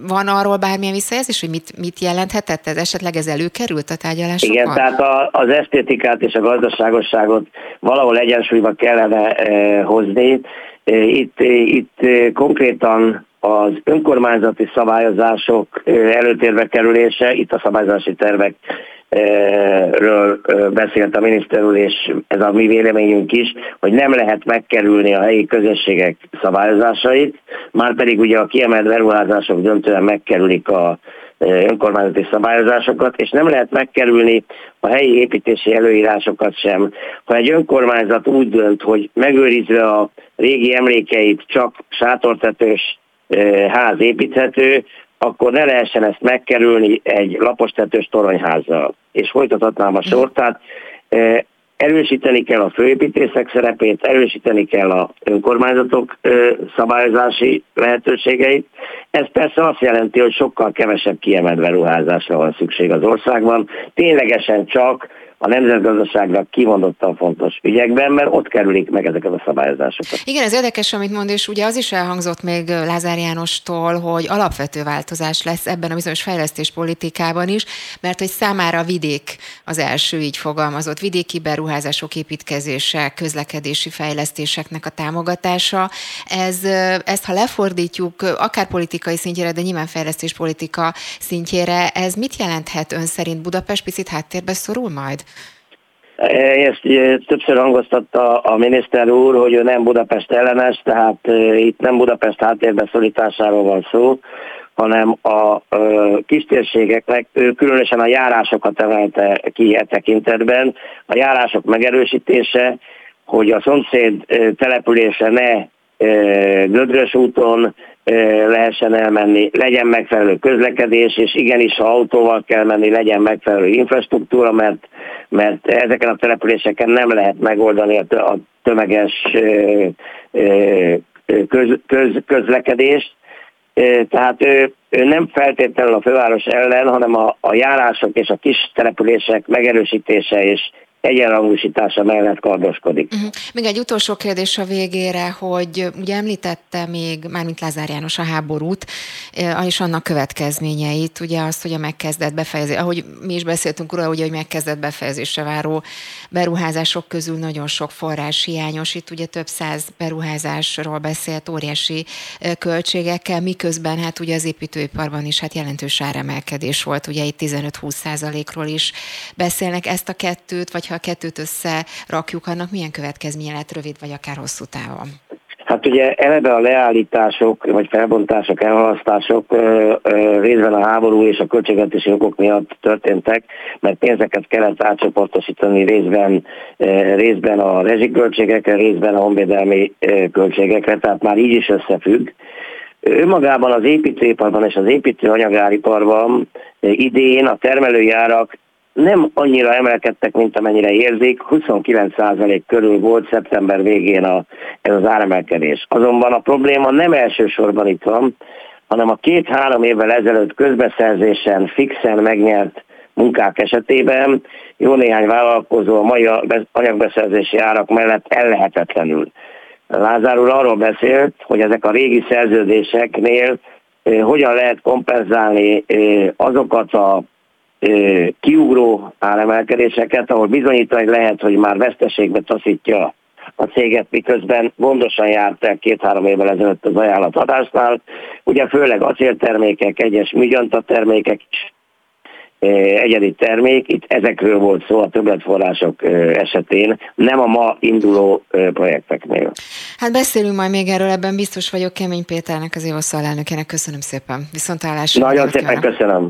Van arról bármilyen visszajelzés, hogy mit, mit jelenthetett ez? Esetleg ez előkerült a tárgyalásokon? Igen, tehát a, az esztétikát és a gazdaságosságot valahol egyensúlyba kellene eh, hozni. Eh, itt, eh, itt eh, konkrétan az önkormányzati szabályozások előtérbe kerülése, itt a szabályozási tervek ről beszélt a miniszter úr, és ez a mi véleményünk is, hogy nem lehet megkerülni a helyi közösségek szabályozásait, már pedig ugye a kiemelt beruházások döntően megkerülik a önkormányzati szabályozásokat, és nem lehet megkerülni a helyi építési előírásokat sem. Ha egy önkormányzat úgy dönt, hogy megőrizve a régi emlékeit csak sátortetős ház építhető, akkor ne lehessen ezt megkerülni egy lapostetős toronyházzal. És folytathatnám a sort, tehát erősíteni kell a főépítészek szerepét, erősíteni kell a önkormányzatok szabályozási lehetőségeit. Ez persze azt jelenti, hogy sokkal kevesebb kiemelt beruházásra van szükség az országban. Ténylegesen csak a nemzetgazdaságra kimondottan fontos ügyekben, mert ott kerülik meg ezeket a szabályozásokat. Igen, ez érdekes, amit mond, és ugye az is elhangzott még Lázár Jánostól, hogy alapvető változás lesz ebben a bizonyos fejlesztéspolitikában is, mert hogy számára vidék az első így fogalmazott, vidéki beruházások építkezése, közlekedési fejlesztéseknek a támogatása. Ez, ezt ha lefordítjuk akár politikai szintjére, de nyilván fejlesztéspolitika szintjére, ez mit jelenthet ön szerint Budapest picit háttérbe szorul majd? Ezt többször hangoztatta a miniszter úr, hogy ő nem Budapest ellenes, tehát itt nem Budapest háttérbe szorításáról van szó, hanem a kistérségeknek különösen a járásokat emelte ki e tekintetben. A járások megerősítése, hogy a szomszéd települése ne Gödrös úton lehessen elmenni, legyen megfelelő közlekedés, és igenis, ha autóval kell menni, legyen megfelelő infrastruktúra, mert, mert ezeken a településeken nem lehet megoldani a tömeges köz, köz, közlekedést. Tehát ő, ő nem feltétlenül a főváros ellen, hanem a, a járások és a kis települések megerősítése és egyenrangúsítása mellett kardoskodik. Uh-huh. Még egy utolsó kérdés a végére, hogy ugye említette még, mármint Lázár János a háborút, eh, és annak következményeit, ugye azt, hogy a megkezdett befejezés, ahogy mi is beszéltünk róla, ugye, hogy megkezdett befejezésre váró beruházások közül nagyon sok forrás hiányos, itt ugye több száz beruházásról beszélt óriási eh, költségekkel, miközben hát ugye az építőiparban is hát jelentős áremelkedés volt, ugye itt 15-20 százalékról is beszélnek ezt a kettőt, vagy ha a kettőt összerakjuk, annak milyen következménye lehet rövid vagy akár hosszú távon? Hát ugye eleve a leállítások, vagy felbontások, elhalasztások részben a háború és a költségvetési okok miatt történtek, mert pénzeket kellett átcsoportosítani részben, részben a rezsiköltségekre, részben a honvédelmi költségekre, tehát már így is összefügg. Önmagában az építőiparban és az építőanyagáriparban idén a termelőjárak nem annyira emelkedtek, mint amennyire érzik, 29% körül volt szeptember végén a, ez az áremelkedés. Azonban a probléma nem elsősorban itt van, hanem a két-három évvel ezelőtt közbeszerzésen fixen megnyert munkák esetében jó néhány vállalkozó a mai anyagbeszerzési árak mellett ellehetetlenül. Lázár úr arról beszélt, hogy ezek a régi szerződéseknél eh, hogyan lehet kompenzálni eh, azokat a kiugró áremelkedéseket, ahol bizonyítani lehet, hogy már veszteségbe taszítja a céget, miközben gondosan járt el két-három évvel ezelőtt az ajánlatadásnál. Ugye főleg acéltermékek, egyes termékek is egyedi termék, itt ezekről volt szó a többletforrások esetén, nem a ma induló projekteknél. Hát beszélünk majd még erről, ebben biztos vagyok Kemény Péternek, az Évosz alelnökének. Köszönöm szépen. Viszontlátásra. Nagyon szépen köszönöm.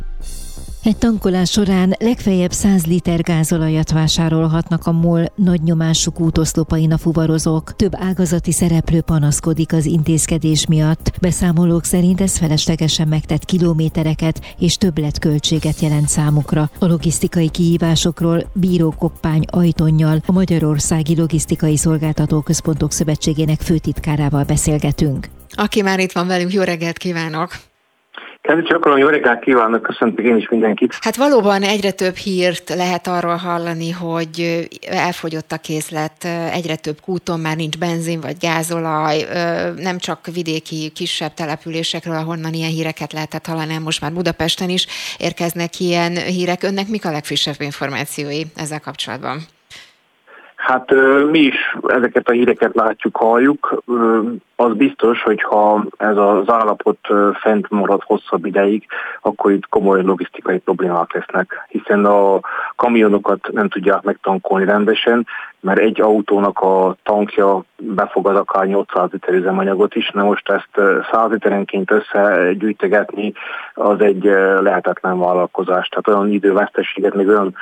egy tankolás során legfeljebb 100 liter gázolajat vásárolhatnak a MOL nagy nyomású útoszlopain a fuvarozók. Több ágazati szereplő panaszkodik az intézkedés miatt. Beszámolók szerint ez feleslegesen megtett kilométereket és többletköltséget jelent számukra. A logisztikai kihívásokról Bíró Koppány Ajtonnyal, a Magyarországi Logisztikai Szolgáltató Központok Szövetségének főtitkárával beszélgetünk. Aki már itt van velünk, jó reggelt kívánok! Kedves Csakolom, jó reggelt kívánok, köszöntök én is mindenkit. Hát valóban egyre több hírt lehet arról hallani, hogy elfogyott a készlet, egyre több kúton már nincs benzin vagy gázolaj, nem csak vidéki kisebb településekről, ahonnan ilyen híreket lehetett hallani, most már Budapesten is érkeznek ilyen hírek. Önnek mik a legfrissebb információi ezzel kapcsolatban? Hát mi is ezeket a híreket látjuk, halljuk. Az biztos, hogy ha ez az állapot fent marad hosszabb ideig, akkor itt komoly logisztikai problémák lesznek, hiszen a kamionokat nem tudják megtankolni rendesen, mert egy autónak a tankja befogad akár 800 liter üzemanyagot is, na most ezt 100 literenként összegyűjtegetni, az egy lehetetlen vállalkozás. Tehát olyan időveszteséget, még olyan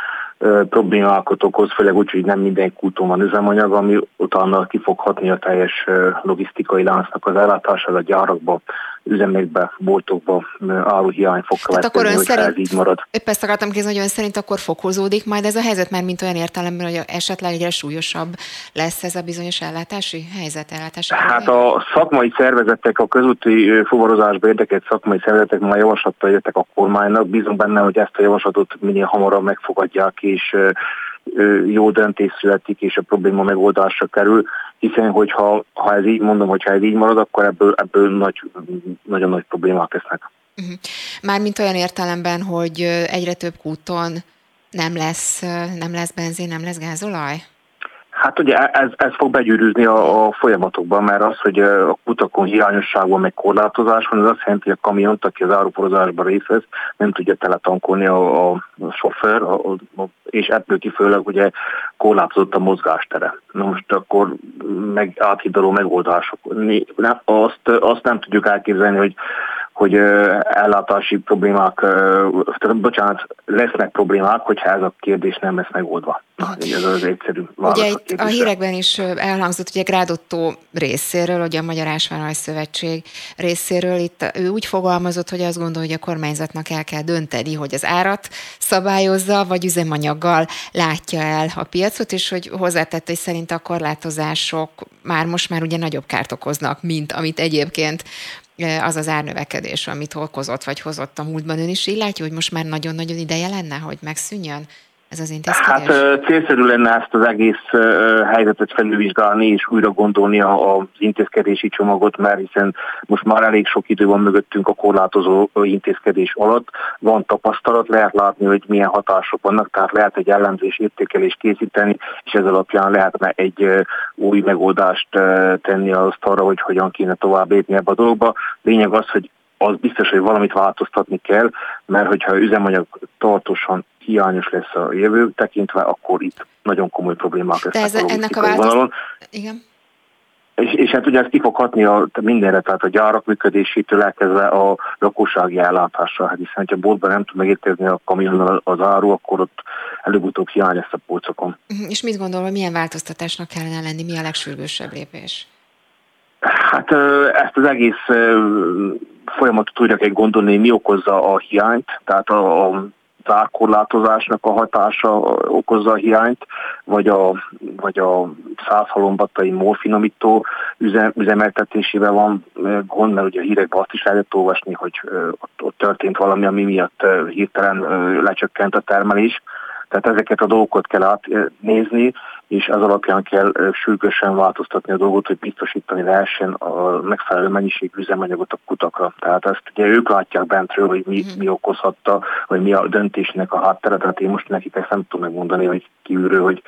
problémákat okoz, főleg úgy, hogy nem minden kúton van üzemanyag, ami utána ki fog hatni a teljes logisztikai láncnak az ellátására a gyárakba, üzemekbe, boltokba áruhiány fog következni, hogy szerint, ez így marad. Épp ezt akartam kérdezni, hogy ön szerint akkor fokozódik majd ez a helyzet, mert mint olyan értelemben, hogy esetleg egyre súlyosabb lesz ez a bizonyos ellátási helyzet, ellátási Hát a szakmai szervezetek, a közúti fuvarozásba érdekelt szakmai szervezetek már javaslattal jöttek a kormánynak, bízunk benne, hogy ezt a javaslatot minél hamarabb megfogadják, és jó döntés születik, és a probléma megoldásra kerül, hiszen hogyha ha ez így mondom, hogyha ez így marad, akkor ebből, ebből nagy, nagyon nagy problémák lesznek. Uh-huh. Mármint olyan értelemben, hogy egyre több kúton nem lesz, nem lesz benzin, nem lesz gázolaj? Hát ugye ez, ez fog begyűrűzni a, a folyamatokban, mert az, hogy a kutakon hiányosság van, meg korlátozás van, az azt jelenti, hogy a kamiont, aki az áruporozásban részt vesz, nem tudja teletankolni a, a, a sofőr, a, a, és ebből kifőleg ugye korlátozott a mozgástere. Na most akkor meg áthidaló megoldások. Azt, azt nem tudjuk elképzelni, hogy hogy ellátási problémák, bocsánat, lesznek problémák, hogyha ez a kérdés nem lesz megoldva. Ez az egyszerű Ugye itt a, a hírekben is elhangzott, ugye Grádottó részéről, ugye a Magyar Ásványolaj Szövetség részéről, itt ő úgy fogalmazott, hogy azt gondolja, hogy a kormányzatnak el kell dönteni, hogy az árat szabályozza, vagy üzemanyaggal látja el a piacot, és hogy hozzátette, hogy szerint a korlátozások már most már ugye nagyobb kárt okoznak, mint amit egyébként az az árnövekedés, amit okozott vagy hozott a múltban. Ön is így látja, hogy most már nagyon-nagyon ideje lenne, hogy megszűnjön? Ez az intézkedés? Hát célszerű lenne ezt az egész helyzetet felülvizsgálni és újra gondolni az intézkedési csomagot, mert hiszen most már elég sok idő van mögöttünk a korlátozó intézkedés alatt. Van tapasztalat, lehet látni, hogy milyen hatások vannak, tehát lehet egy ellenzés értékelést készíteni, és ez alapján lehetne egy új megoldást tenni azt arra, hogy hogyan kéne tovább lépni ebbe a dologba. Lényeg az, hogy az biztos, hogy valamit változtatni kell, mert hogyha üzemanyag tartósan hiányos lesz a jövő tekintve, akkor itt nagyon komoly problémák lesznek ez, a ennek a változ... Igen. És, és hát ugye ez ki fog hatni a, mindenre, tehát a gyárak működésétől elkezdve a lakossági ellátásra. Hát hiszen, ha boltban nem tud megérkezni a kamionnal az áru, akkor ott előbb-utóbb hiány lesz a polcokon. Mhm. És mit gondol, hogy milyen változtatásnak kellene lenni, mi a legsürgősebb lépés? Hát ezt az egész folyamatot újra kell gondolni, mi okozza a hiányt, tehát a, a zárkorlátozásnak a hatása okozza a hiányt, vagy a, vagy a százhalombattai morfinomító üzem, üzemeltetésével van gond, mert ugye a hírekben azt is lehetett olvasni, hogy ott, ott történt valami, ami miatt hirtelen lecsökkent a termelés. Tehát ezeket a dolgokat kell átnézni, és ez alapján kell sürgősen változtatni a dolgot, hogy biztosítani lehessen a megfelelő mennyiségű üzemanyagot a kutakra. Tehát ezt ugye ők látják bentről, hogy mi, mhm. mi okozhatta, vagy mi a döntésnek a háttere, tehát én most nekik ezt nem tudom megmondani, hogy kívülről, hogy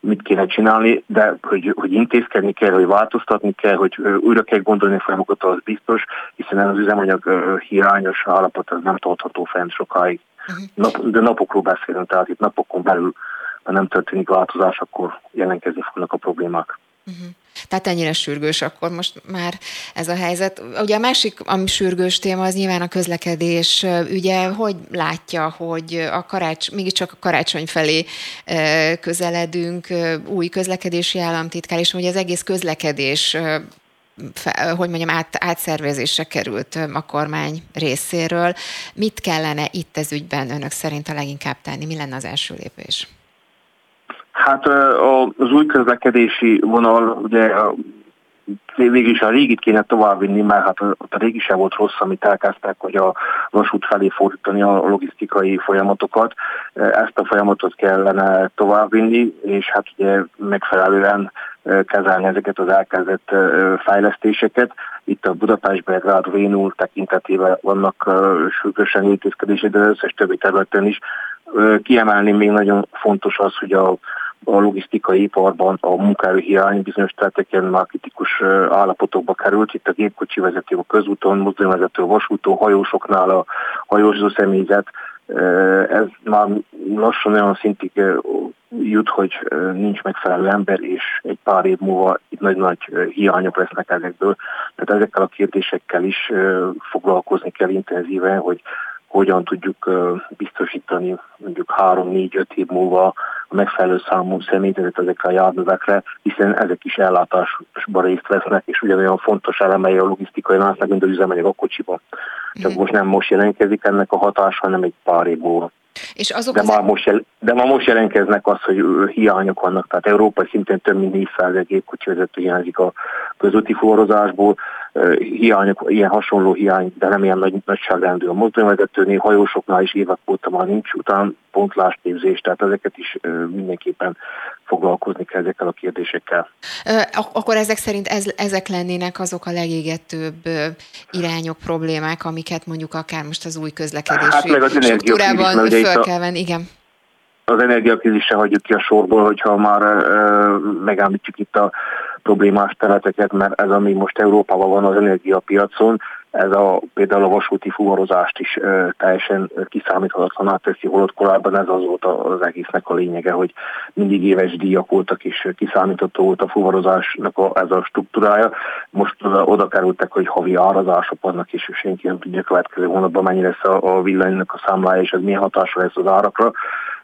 mit kéne csinálni, de hogy, hogy intézkedni kell, hogy változtatni kell, hogy újra kell gondolni a folyamokat, az biztos, hiszen az üzemanyag hiányos állapot az nem tartható fent sokáig. Uh-huh. Nap, de napokról beszélünk, tehát itt napokon belül ha nem történik változás, akkor jelentkezni fognak a problémák. Uh-huh. Tehát ennyire sürgős akkor most már ez a helyzet. Ugye a másik, ami sürgős téma, az nyilván a közlekedés. Ugye hogy látja, hogy a karács, mégiscsak a karácsony felé közeledünk, új közlekedési államtitkár, és hogy az egész közlekedés hogy mondjam, át, átszervezésre került a kormány részéről. Mit kellene itt ez ügyben önök szerint a leginkább tenni? Mi lenne az első lépés? Hát az új közlekedési vonal, ugye végül is a régit kéne továbbvinni, mert hát a, régi sem volt rossz, amit elkezdtek, hogy a vasút felé fordítani a logisztikai folyamatokat. Ezt a folyamatot kellene továbbvinni, és hát ugye megfelelően kezelni ezeket az elkezdett fejlesztéseket. Itt a Budapest Belgrád Vénul tekintetében vannak sürgősen intézkedések, de az összes többi területen is. Kiemelni még nagyon fontos az, hogy a a logisztikai iparban a munkaerőhiány bizonyos területeken már kritikus állapotokba került. Itt a gépkocsi vezető, a közúton, mozdonyvezető, a vasúton, hajósoknál a hajózó személyzet, ez már lassan olyan szintig jut, hogy nincs megfelelő ember, és egy pár év múlva itt nagy-nagy hiányok lesznek ezekből. Tehát ezekkel a kérdésekkel is foglalkozni kell intenzíven, hogy hogyan tudjuk biztosítani mondjuk három-négy-öt év múlva a megfelelő számú személyzetet ezekre a járművekre, hiszen ezek is ellátásban részt vesznek, és ugyanolyan fontos elemei a logisztikai láncnak, mint az üzemanyag a kocsiban. Csak most nem most jelentkezik ennek a hatása, hanem egy pár év múlva. És azok de, az... már most jel, de már most jelentkeznek az, hogy hiányok vannak. Tehát európai szinten több mint 400 gépkocsi vezető hiányzik a közúti forrozásból. Hiányok, ilyen hasonló hiány, de nem ilyen nagy, nagyságrendű a mozdonyvezetőnél, hajósoknál is évek óta már nincs után pontlásképzés, tehát ezeket is mindenképpen foglalkozni kell ezekkel a kérdésekkel. Akkor ezek szerint ez, ezek lennének azok a legégetőbb irányok, problémák, amiket mondjuk akár most az új közlekedési hát meg az struktúrában föl kell venni, igen. Az energiakrízis se hagyjuk ki a sorból, hogyha már megállítjuk itt a problémás területeket, mert ez, ami most Európában van az energiapiacon, ez a, például a vasúti fuvarozást is ö, teljesen kiszámíthatatlaná teszi, holott korábban ez az volt az egésznek a lényege, hogy mindig éves díjak voltak, és kiszámítható volt a fuvarozásnak a, ez a struktúrája. Most oda, oda kerültek, hogy havi árazások vannak, és senki nem tudja következő hónapban mennyi lesz a, a villanynak a számlája, és ez milyen hatása lesz az árakra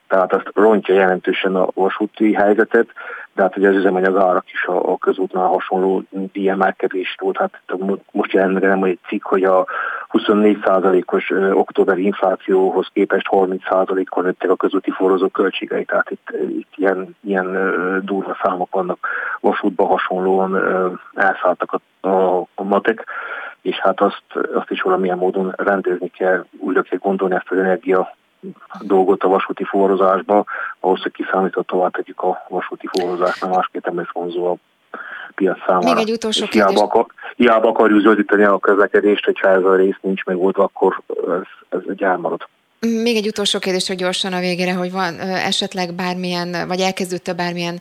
tehát azt rontja jelentősen a vasúti helyzetet, de hát ugye az üzemanyag árak is a, a közútnál hasonló díjemelkedés volt. Hát most jelent meg egy cikk, hogy a 24%-os októberi inflációhoz képest 30%-kal nőttek a közúti forrozó költségei, tehát itt, itt ilyen, ilyen durva számok vannak vasútban hasonlóan elszálltak a, a, a matek, és hát azt, azt is valamilyen módon rendezni kell, újra kell gondolni ezt az energia dolgot a vasúti forrozásba, ahhoz, hogy kiszámíthatóvá tegyük a vasúti forrózásnál, másképp nem lesz vonzó a piac számára. Még egy utolsó és hiába, akar, hiába akarjuk zöldíteni a közlekedést, hogyha ez a rész nincs megoldva, akkor ez, ez egy elmarad. Még egy utolsó kérdés, hogy gyorsan a végére, hogy van esetleg bármilyen, vagy elkezdődte bármilyen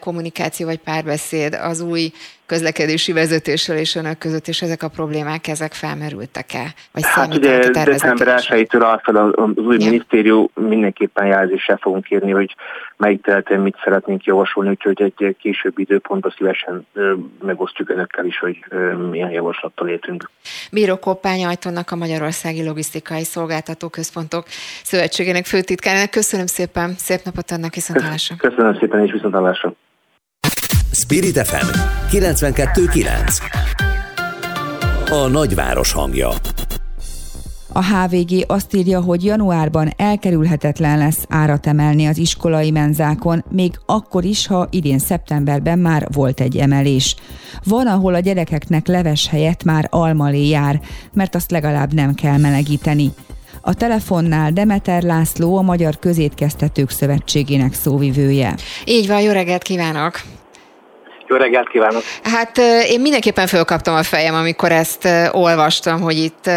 kommunikáció vagy párbeszéd az új közlekedési vezetéssel és önök között, és ezek a problémák, ezek felmerültek-e? Vagy hát ugye december 1-től az új ja. minisztérium mindenképpen jelzéssel fogunk kérni, hogy melyik területen mit szeretnénk javasolni, úgyhogy egy később időpontban szívesen megosztjuk önökkel is, hogy milyen javaslattal értünk. Bíró Koppány Ajtonnak a Magyarországi Logisztikai Szolgáltató Központok Szövetségének főtitkárának. Köszönöm szépen, szép napot annak viszontlátásra. Köszönöm szépen és viszontlátásra. Spirit FM 92.9 A nagyváros hangja a HVG azt írja, hogy januárban elkerülhetetlen lesz árat emelni az iskolai menzákon, még akkor is, ha idén szeptemberben már volt egy emelés. Van, ahol a gyerekeknek leves helyett már almalé jár, mert azt legalább nem kell melegíteni. A telefonnál Demeter László, a Magyar Közétkeztetők Szövetségének szóvivője. Így van, jó reggelt kívánok! Jó reggelt kívánok! Hát én mindenképpen fölkaptam a fejem, amikor ezt olvastam, hogy itt,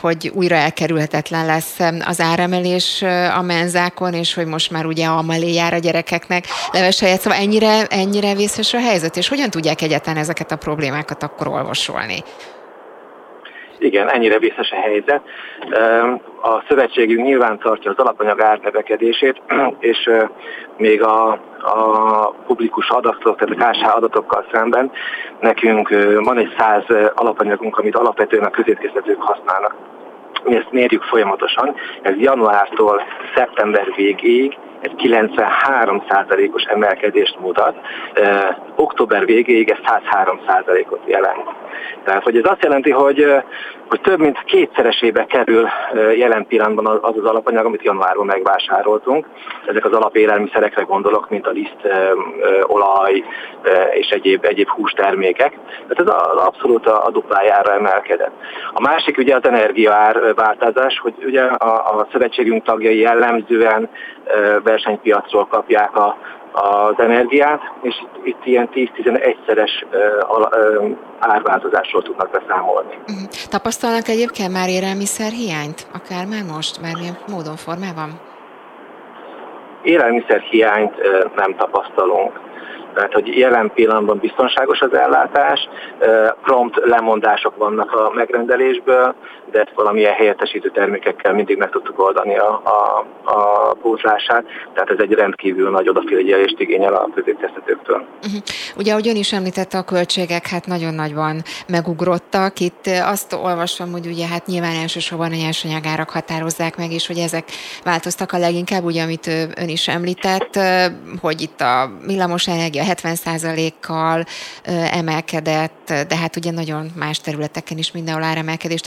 hogy újra elkerülhetetlen lesz az áremelés a menzákon, és hogy most már ugye amalé jár a gyerekeknek leves helyet. Szóval ennyire, ennyire vészes a helyzet, és hogyan tudják egyáltalán ezeket a problémákat akkor olvasolni? Igen, ennyire vészes a helyzet. A szövetségünk nyilván tartja az alapanyag árnevekedését, és még a, a publikus adatok, tehát a KSH adatokkal szemben nekünk van egy száz alapanyagunk, amit alapvetően a közétkeztetők használnak. Mi ezt mérjük folyamatosan, ez januártól szeptember végéig egy 93%-os emelkedést mutat, október végéig ez 103%-ot jelent. Tehát, hogy ez azt jelenti, hogy, hogy több mint kétszeresébe kerül jelen pillanatban az az alapanyag, amit januárban megvásároltunk. Ezek az alapélelmiszerekre gondolok, mint a liszt, olaj és egyéb, egyéb hústermékek. Tehát ez abszolút a, a duplájára emelkedett. A másik ugye az energiaár változás, hogy ugye a, a szövetségünk tagjai jellemzően versenypiacról kapják a, az energiát, és itt, itt ilyen 10-11-szeres árváltozásról tudnak beszámolni. Uh-huh. Tapasztalnak egyébként már élelmiszer hiányt? Akár már most, bármilyen módon, formában? élelmiszer hiányt nem tapasztalunk mert hogy jelen pillanatban biztonságos az ellátás, prompt lemondások vannak a megrendelésből, de ezt valamilyen helyettesítő termékekkel mindig meg tudtuk oldani a, a, a pótlását, tehát ez egy rendkívül nagy odafigyelést igényel a középkeztetőktől. Uh-huh. Ugye, ahogy ön is említette, a költségek hát nagyon nagyban megugrottak. Itt azt olvasom, hogy ugye hát nyilván elsősorban a nyersanyagárak határozzák meg, és hogy ezek változtak a leginkább, ugye, amit ön is említett, hogy itt a villamos energia 70%-kal emelkedett, de hát ugye nagyon más területeken is mindenhol áremelkedés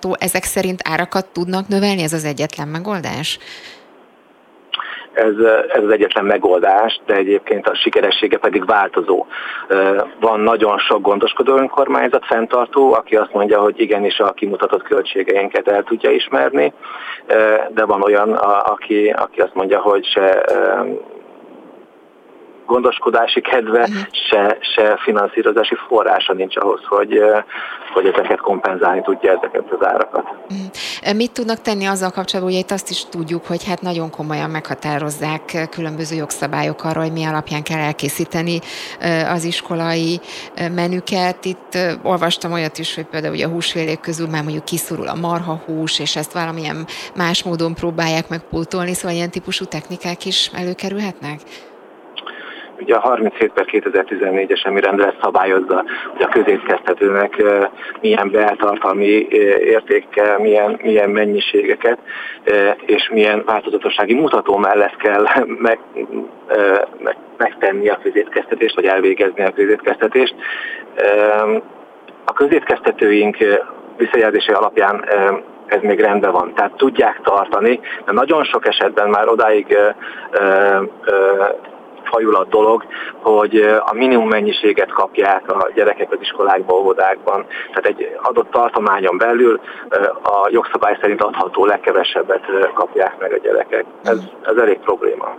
tapasztalható. Ezek szerint árakat tudnak növelni? Ez az egyetlen megoldás? ez, ez az egyetlen megoldás, de egyébként a sikeressége pedig változó. Van nagyon sok gondoskodó önkormányzat fenntartó, aki azt mondja, hogy igenis a kimutatott költségeinket el tudja ismerni, de van olyan, aki, aki azt mondja, hogy se gondoskodási kedve, uh-huh. se, se finanszírozási forrása nincs ahhoz, hogy, hogy ezeket kompenzálni tudja ezeket az árakat. Uh-huh. Mit tudnak tenni azzal kapcsolatban, hogy itt azt is tudjuk, hogy hát nagyon komolyan meghatározzák különböző jogszabályok arra, hogy mi alapján kell elkészíteni az iskolai menüket. Itt olvastam olyat is, hogy például ugye a húsfélék közül már mondjuk kiszorul a marhahús, és ezt valamilyen más módon próbálják megpótolni, szóval ilyen típusú technikák is előkerülhetnek? Ugye a 37 per 2014-es emi rendelet szabályozza, hogy a közétkeztetőnek milyen beltartalmi értékkel, milyen, milyen mennyiségeket és milyen változatossági mutató mellett kell meg, meg, megtenni a közétkeztetést, vagy elvégezni a közétkeztetést. A közétkeztetőink visszajelzése alapján ez még rendben van. Tehát tudják tartani, de nagyon sok esetben már odáig fajul a dolog, hogy a minimum mennyiséget kapják a gyerekek az iskolákban, óvodákban. Tehát egy adott tartományon belül a jogszabály szerint adható legkevesebbet kapják meg a gyerekek. Ez, ez elég probléma.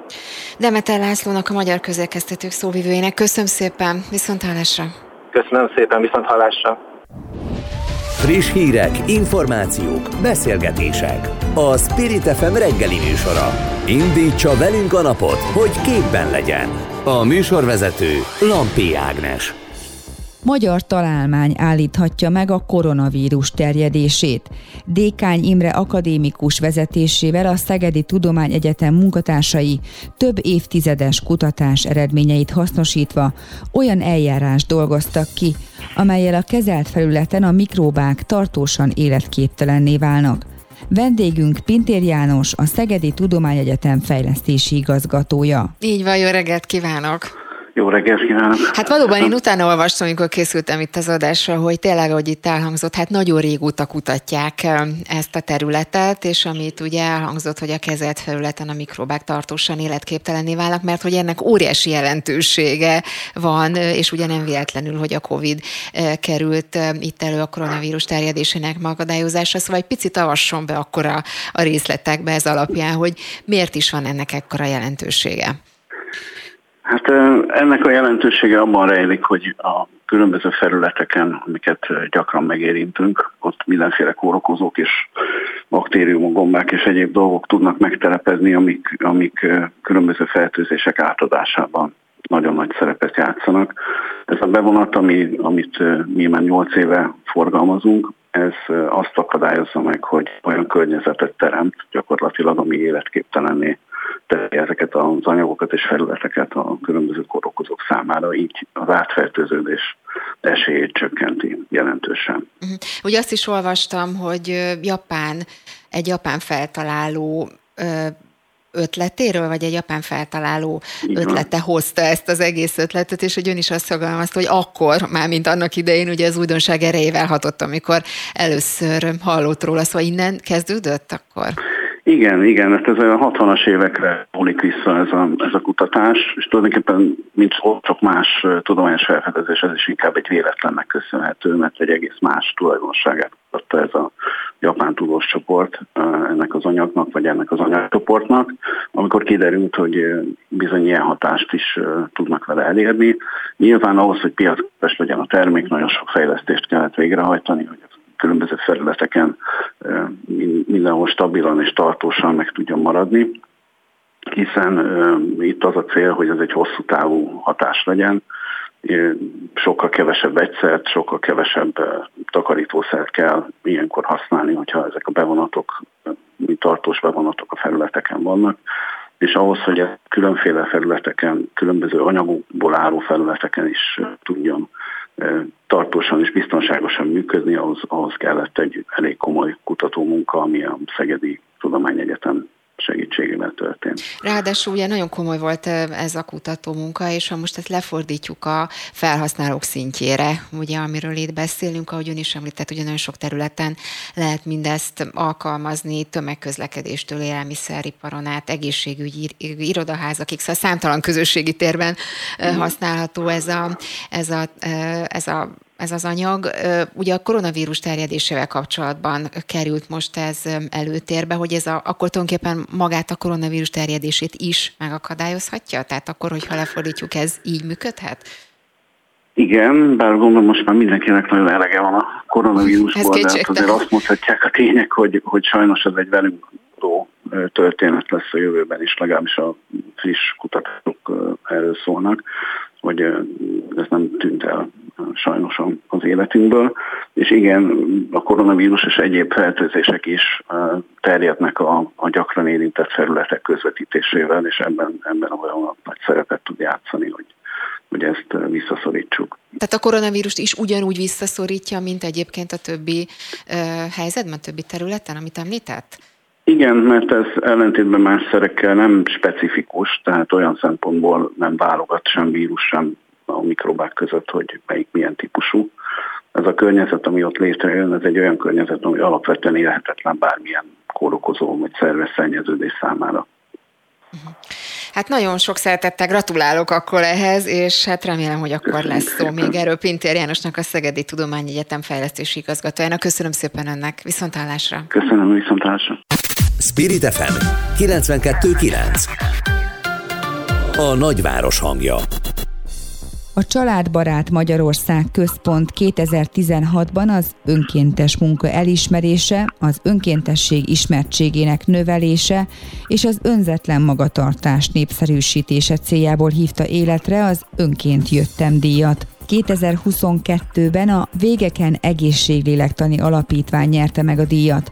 Demeter Lászlónak, a Magyar Közelkeztetők szóvivőjének köszönöm szépen, viszont hallásra. Köszönöm szépen, viszont hallásra. Friss hírek, információk, beszélgetések. A Spirit FM reggeli műsora. Indítsa velünk a napot, hogy képben legyen. A műsorvezető Lampi Ágnes. Magyar találmány állíthatja meg a koronavírus terjedését. Dékány Imre akadémikus vezetésével a Szegedi Tudományegyetem munkatársai több évtizedes kutatás eredményeit hasznosítva olyan eljárást dolgoztak ki, amelyel a kezelt felületen a mikróbák tartósan életképtelenné válnak. Vendégünk Pintér János, a Szegedi Tudományegyetem fejlesztési igazgatója. Így van, jó reggelt kívánok! Jó reggelt kívánok! Hát valóban én utána olvastam, amikor készültem itt az adásra, hogy tényleg, ahogy itt elhangzott, hát nagyon régóta kutatják ezt a területet, és amit ugye elhangzott, hogy a kezelt felületen a mikrobák tartósan életképtelenné válnak, mert hogy ennek óriási jelentősége van, és ugye nem véletlenül, hogy a COVID került itt elő a koronavírus terjedésének megadályozása, szóval egy picit avasson be akkor a, a részletekbe ez alapján, hogy miért is van ennek ekkora jelentősége. Hát ennek a jelentősége abban rejlik, hogy a különböző felületeken, amiket gyakran megérintünk, ott mindenféle kórokozók és baktériumok, gombák és egyéb dolgok tudnak megtelepezni, amik, amik különböző fertőzések átadásában nagyon nagy szerepet játszanak. Ez a bevonat, ami, amit mi már 8 éve forgalmazunk, ez azt akadályozza meg, hogy olyan környezetet teremt gyakorlatilag, ami életképtelenné teszi ezeket az anyagokat és felületeket a különböző korokozók számára, így az átfertőződés esélyét csökkenti jelentősen. Uh-huh. Ugye azt is olvastam, hogy Japán, egy japán feltaláló ötletéről, vagy egy japán feltaláló ötlete hozta ezt az egész ötletet, és hogy ön is azt fogalmazta, hogy akkor, már mint annak idején, ugye az újdonság erejével hatott, amikor először hallott róla, szóval innen kezdődött akkor? Igen, igen, hát ez a 60-as évekre múlik vissza ez a, ez a kutatás, és tulajdonképpen mint csak más tudományos felfedezés, ez is inkább egy véletlennek köszönhető, mert egy egész más tulajdonságát adta ez a japán tudós csoport ennek az anyagnak, vagy ennek az anyagcsoportnak, amikor kiderült, hogy bizony ilyen hatást is tudnak vele elérni. Nyilván ahhoz, hogy piacképes legyen a termék, nagyon sok fejlesztést kellett végrehajtani, hogy különböző felületeken mindenhol stabilan és tartósan meg tudjon maradni. hiszen itt az a cél, hogy ez egy hosszú távú hatás legyen, sokkal kevesebb egyszert, sokkal kevesebb takarítószert kell ilyenkor használni, hogyha ezek a bevonatok, mint tartós bevonatok a felületeken vannak, és ahhoz, hogy különféle felületeken, különböző anyagokból álló felületeken is tudjon tartósan és biztonságosan működni, ahhoz, ahhoz kellett egy elég komoly kutatómunka, ami a Szegedi Tudományegyetem segítségével történt. Ráadásul ugye nagyon komoly volt ez a kutató munka, és ha most ezt lefordítjuk a felhasználók szintjére, ugye amiről itt beszélünk, ahogy ön is említett, ugye nagyon sok területen lehet mindezt alkalmazni, tömegközlekedéstől élelmiszeriparon át, egészségügyi irodaházakig, szóval számtalan közösségi térben használható ez a, ez a, ez a ez az anyag. Ugye a koronavírus terjedésével kapcsolatban került most ez előtérbe, hogy ez a, akkor tulajdonképpen magát a koronavírus terjedését is megakadályozhatja? Tehát akkor, hogyha lefordítjuk, ez így működhet? Igen, bár gondolom most már mindenkinek nagyon elege van a koronavírusból, de hát azért azt mondhatják a tények, hogy, hogy sajnos ez egy velünk történet lesz a jövőben is, legalábbis a friss kutatások erről szólnak, hogy ez nem tűnt el sajnos az életünkből, és igen, a koronavírus és egyéb fertőzések is terjednek a, a gyakran érintett felületek közvetítésével, és ebben, ebben olyan nagy szerepet tud játszani, hogy hogy ezt visszaszorítsuk. Tehát a koronavírust is ugyanúgy visszaszorítja, mint egyébként a többi uh, helyzetben, a többi területen, amit említett? Igen, mert ez ellentétben más szerekkel nem specifikus, tehát olyan szempontból nem válogat sem vírus, sem a mikrobák között, hogy melyik milyen típusú. Ez a környezet, ami ott létrejön, ez egy olyan környezet, ami alapvetően élhetetlen bármilyen kórokozó vagy szerves szennyeződés számára. Hát nagyon sok szeretettel gratulálok akkor ehhez, és hát remélem, hogy akkor Köszönöm lesz szó még erről Pintér Jánosnak, a Szegedi Tudományegyetem fejlesztési igazgatójának. Köszönöm szépen önnek, viszontállásra. Köszönöm, viszontállásra. Spirit FM 92.9 A nagyváros hangja a Családbarát Magyarország Központ 2016-ban az önkéntes munka elismerése, az önkéntesség ismertségének növelése és az önzetlen magatartás népszerűsítése céljából hívta életre az Önként jöttem díjat. 2022-ben a Végeken Egészséglélektani Alapítvány nyerte meg a díjat.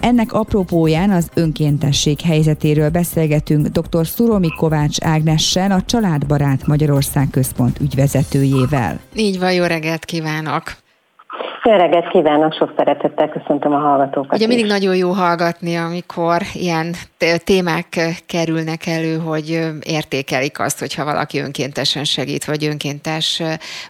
Ennek apropóján az önkéntesség helyzetéről beszélgetünk dr. Szuromi Kovács Ágnessel, a Családbarát Magyarország Központ ügyvezetőjével. Így van, jó reggelt kívánok! Jó reggelt kívánok, sok szeretettel köszöntöm a hallgatókat. Ugye mindig is. nagyon jó hallgatni, amikor ilyen témák kerülnek elő, hogy értékelik azt, hogyha valaki önkéntesen segít, vagy önkéntes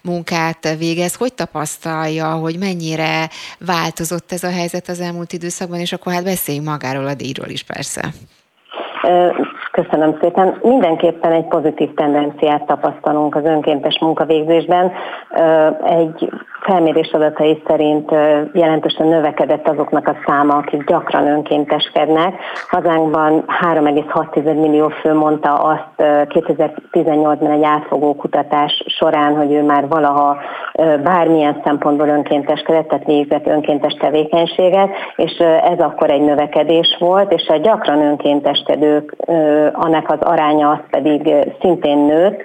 munkát végez. Hogy tapasztalja, hogy mennyire változott ez a helyzet az elmúlt időszakban, és akkor hát beszéljünk magáról a díjról is persze. Köszönöm szépen. Mindenképpen egy pozitív tendenciát tapasztalunk az önkéntes munkavégzésben. Egy felmérés adatai szerint jelentősen növekedett azoknak a száma, akik gyakran önkénteskednek. Hazánkban 3,6 millió fő mondta azt 2018-ban egy átfogó kutatás során, hogy ő már valaha bármilyen szempontból önkénteskedett, tehát végzett önkéntes tevékenységet, és ez akkor egy növekedés volt, és a gyakran önkénteskedők, annak az aránya az pedig szintén nőtt,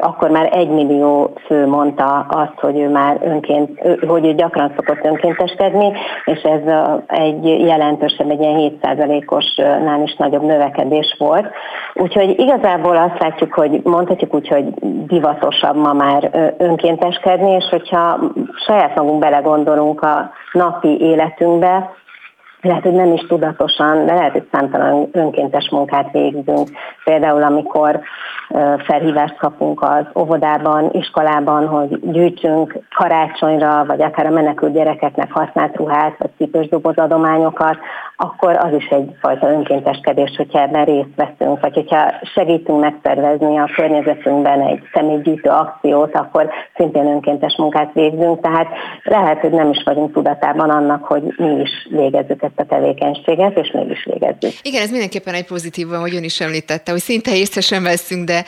akkor már egy millió fő mondta azt, hogy ő már önkénteskedett önként, hogy ő gyakran szokott önkénteskedni, és ez egy jelentősebb, egy ilyen 7%-osnál is nagyobb növekedés volt. Úgyhogy igazából azt látjuk, hogy mondhatjuk úgy, hogy divatosabb ma már önkénteskedni, és hogyha saját magunk belegondolunk a napi életünkbe, lehet, hogy nem is tudatosan, de lehet, hogy számtalan önkéntes munkát végzünk. Például, amikor felhívást kapunk az óvodában, iskolában, hogy gyűjtsünk karácsonyra, vagy akár a menekült gyerekeknek használt ruhát, vagy cipős adományokat, akkor az is egyfajta önkénteskedés, hogyha ebben részt veszünk, vagy hogyha segítünk megszervezni a környezetünkben egy személygyűjtő akciót, akkor szintén önkéntes munkát végzünk, tehát lehet, hogy nem is vagyunk tudatában annak, hogy mi is végezzük ezt a tevékenységet, és mégis végezzük. Igen, ez mindenképpen egy pozitív, hogy ön is említette, hogy szinte észre sem veszünk, de,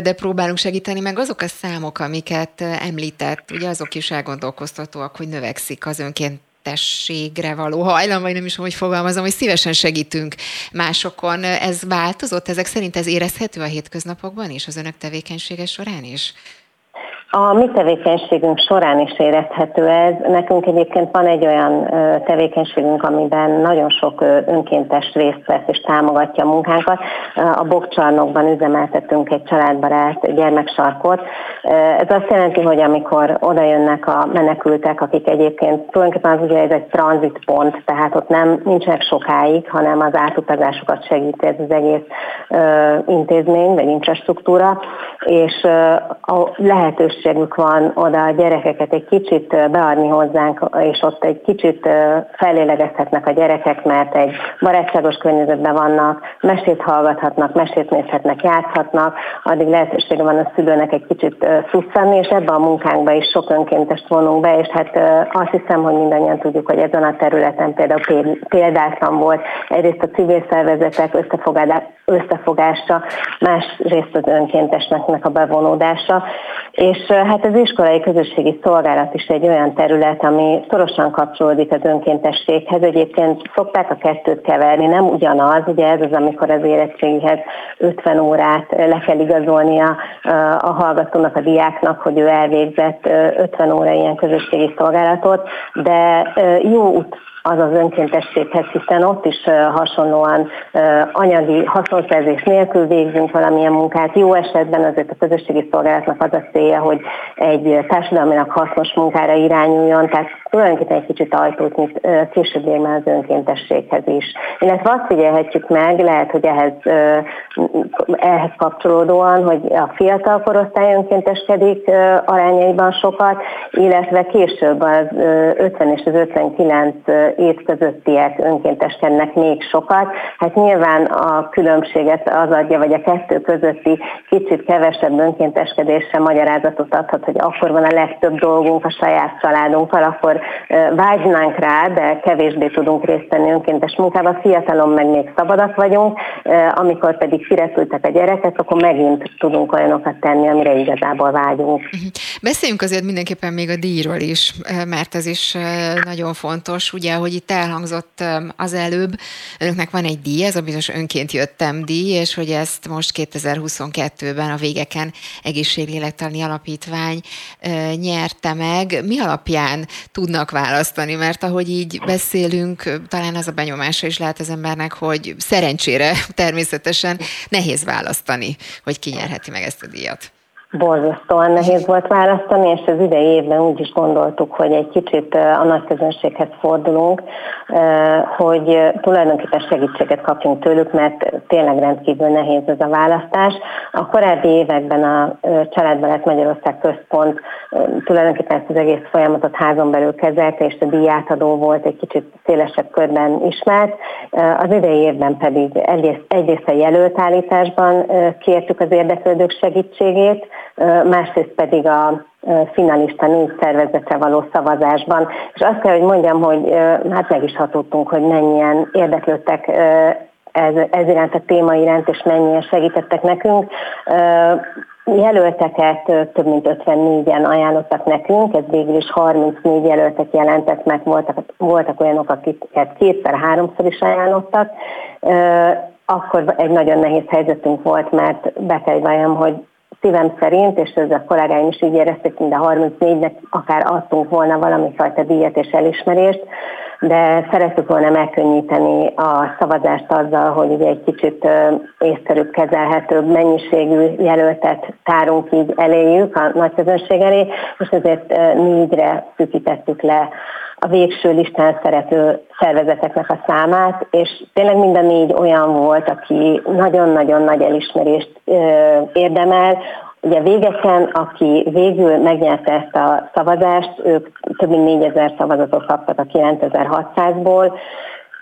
de próbálunk segíteni, meg azok a számok, amiket említett, ugye azok is elgondolkoztatóak, hogy növekszik az önként önkéntességre való hajlam, vagy nem is hogy fogalmazom, hogy szívesen segítünk másokon. Ez változott? Ezek szerint ez érezhető a hétköznapokban is, az önök tevékenysége során is? A mi tevékenységünk során is érezhető ez. Nekünk egyébként van egy olyan tevékenységünk, amiben nagyon sok önkéntes részt vesz és támogatja a munkánkat. A Bokcsarnokban üzemeltetünk egy családbarát gyermeksarkot. Ez azt jelenti, hogy amikor oda jönnek a menekültek, akik egyébként tulajdonképpen az ugye ez egy tranzitpont, tehát ott nem nincsenek sokáig, hanem az átutazásokat segíti ez az egész intézmény vagy infrastruktúra, és a lehetőség lehetőségük van oda a gyerekeket egy kicsit beadni hozzánk, és ott egy kicsit felélegezhetnek a gyerekek, mert egy barátságos környezetben vannak, mesét hallgathatnak, mesét nézhetnek, játszhatnak, addig lehetősége van a szülőnek egy kicsit szusszanni, és ebbe a munkánkba is sok önkéntest vonunk be, és hát azt hiszem, hogy mindannyian tudjuk, hogy ezen a területen például példátlan volt. Egyrészt a civil szervezetek összefogása, másrészt az önkéntesnek a bevonódása, és hát az iskolai közösségi szolgálat is egy olyan terület, ami szorosan kapcsolódik az önkéntességhez. Egyébként szokták a kettőt keverni, nem ugyanaz, ugye ez az, amikor az érettségihez 50 órát le kell igazolnia a hallgatónak, a diáknak, hogy ő elvégzett 50 óra ilyen közösségi szolgálatot, de jó út az az önkéntességhez, hiszen ott is hasonlóan anyagi haszonszerzés nélkül végzünk valamilyen munkát. Jó esetben azért a közösségi szolgálatnak az a célja, hogy egy társadalminak hasznos munkára irányuljon, tehát tulajdonképpen egy kicsit ajtót nyit később már az önkéntességhez is. Illetve azt figyelhetjük meg, lehet, hogy ehhez, ehhez kapcsolódóan, hogy a fiatal korosztály önkénteskedik arányaiban sokat, illetve később az 50 és az 59 év közöttiek önkénteskednek még sokat. Hát nyilván a különbséget az adja, vagy a kettő közötti kicsit kevesebb önkénteskedésre magyarázatot adhat, hogy akkor van a legtöbb dolgunk a saját családunkkal, akkor vágynánk rá, de kevésbé tudunk részt venni önkéntes munkában. Fiatalon meg még szabadak vagyunk, amikor pedig kirepültek a gyerekek, akkor megint tudunk olyanokat tenni, amire igazából vágyunk. Mhm. Beszéljünk azért mindenképpen még a díjról is, mert ez is nagyon fontos. Ugye ahogy itt elhangzott az előbb, önöknek van egy díj, ez a bizonyos önként jöttem díj, és hogy ezt most 2022-ben a végeken egészséglélektani alapítvány nyerte meg. Mi alapján tudnak választani? Mert ahogy így beszélünk, talán az a benyomása is lehet az embernek, hogy szerencsére természetesen nehéz választani, hogy ki nyerheti meg ezt a díjat borzasztóan nehéz volt választani, és az idei évben úgy is gondoltuk, hogy egy kicsit a nagy közönséghez fordulunk, hogy tulajdonképpen segítséget kapjunk tőlük, mert tényleg rendkívül nehéz ez a választás. A korábbi években a Családbarát Magyarország Központ tulajdonképpen ezt az egész folyamatot házon belül kezelte, és a díjátadó volt egy kicsit szélesebb körben ismert. Az idei évben pedig egyrészt, egyrészt a jelöltállításban kértük az érdeklődők segítségét, másrészt pedig a finalista négy szervezetre való szavazásban. És azt kell, hogy mondjam, hogy hát meg is hatottunk, hogy mennyien érdeklődtek ez, ez iránt a téma iránt, és mennyien segítettek nekünk. Jelölteket több mint 54-en ajánlottak nekünk, ez végül is 34 jelöltet jelentett meg, voltak, voltak olyanok, akiket kétszer, háromszor is ajánlottak. Akkor egy nagyon nehéz helyzetünk volt, mert be kell valljam, hogy szívem szerint, és ez a kollégáim is így érezték, mind a 34-nek akár adtunk volna valami fajta díjat és elismerést, de szerettük volna megkönnyíteni a szavazást azzal, hogy ugye egy kicsit észszerűbb, kezelhetőbb mennyiségű jelöltet tárunk így eléjük a nagy közönség elé, és ezért négyre szűkítettük le a végső listán szereplő szervezeteknek a számát, és tényleg mind a négy olyan volt, aki nagyon-nagyon nagy elismerést érdemel, Ugye végeken, aki végül megnyerte ezt a szavazást, ők több mint 4000 szavazatot kaptak a 9600-ból,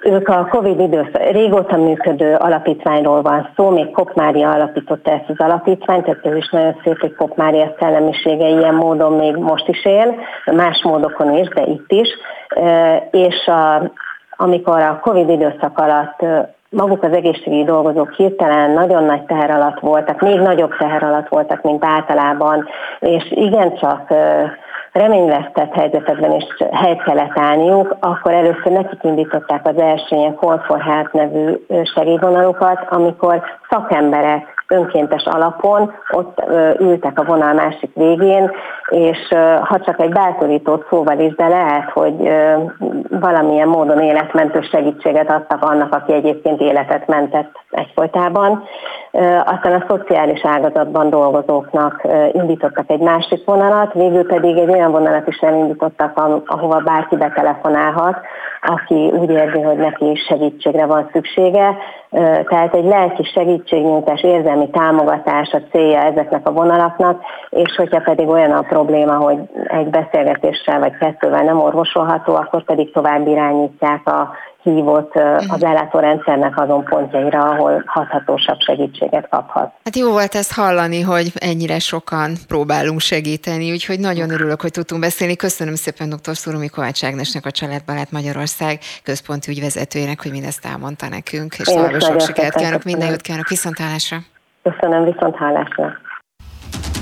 ők a Covid időszak, régóta működő alapítványról van szó, még Pop Mária alapította ezt az alapítványt, tehát ez is nagyon szép, hogy Pop Mária szellemisége ilyen módon még most is él, más módokon is, de itt is. És a, amikor a Covid időszak alatt maguk az egészségügyi dolgozók hirtelen nagyon nagy teher alatt voltak, még nagyobb teher alatt voltak, mint általában, és igencsak reményvesztett helyzetben is helyt kellett állniuk, akkor először nekik indították az első ilyen Call for Help nevű segélyvonalukat, amikor szakemberek önkéntes alapon ott ültek a vonal másik végén, és ha csak egy bátorító szóval is, de lehet, hogy valamilyen módon életmentő segítséget adtak annak, aki egyébként életet mentett egyfolytában. Aztán a szociális ágazatban dolgozóknak indítottak egy másik vonalat, végül pedig egy olyan vonalat is elindítottak, ahova bárki betelefonálhat, aki úgy érzi, hogy neki segítségre van szüksége. Tehát egy lelki segítségnyújtás, érzelmi támogatás a célja ezeknek a vonalaknak, és hogyha pedig olyan a probléma, hogy egy beszélgetéssel vagy kettővel nem orvosolható, akkor pedig tovább irányítják a hívott az ellátórendszernek azon pontjaira, ahol hathatósabb segítséget kaphat. Hát jó volt ezt hallani, hogy ennyire sokan próbálunk segíteni, úgyhogy nagyon örülök, hogy tudtunk beszélni. Köszönöm szépen dr. Szurumi Kovács Ágnesnek, a Családbarát Magyarország központi ügyvezetőjének, hogy mindezt elmondta nekünk, és további sok sikert kívánok, minden jót kívánok, viszonthálásra! Köszönöm, viszonthálásra!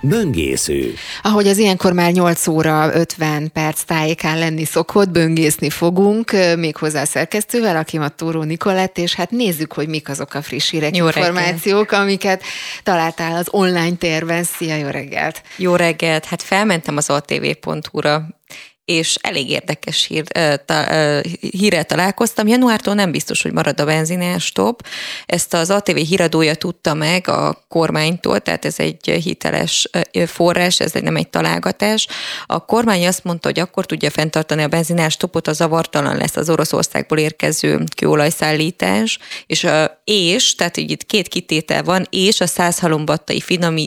Böngésző. Ahogy az ilyenkor már 8 óra 50 perc tájékán lenni szokott, böngészni fogunk, méghozzá a szerkesztővel, aki a Tóró Nikolett, és hát nézzük, hogy mik azok a friss hírek, jó információk, reggelt. amiket találtál az online térben. Szia, jó reggelt! Jó reggelt! Hát felmentem az atv.hu-ra, és elég érdekes hír, ta, hírrel találkoztam. Januártól nem biztos, hogy marad a benzines stop. Ezt az ATV híradója tudta meg a kormánytól, tehát ez egy hiteles forrás, ez nem egy találgatás. A kormány azt mondta, hogy akkor tudja fenntartani a benzines stopot, a zavartalan lesz az Oroszországból érkező kőolajszállítás, és, és tehát így itt két kitétel van, és a 100 halombattai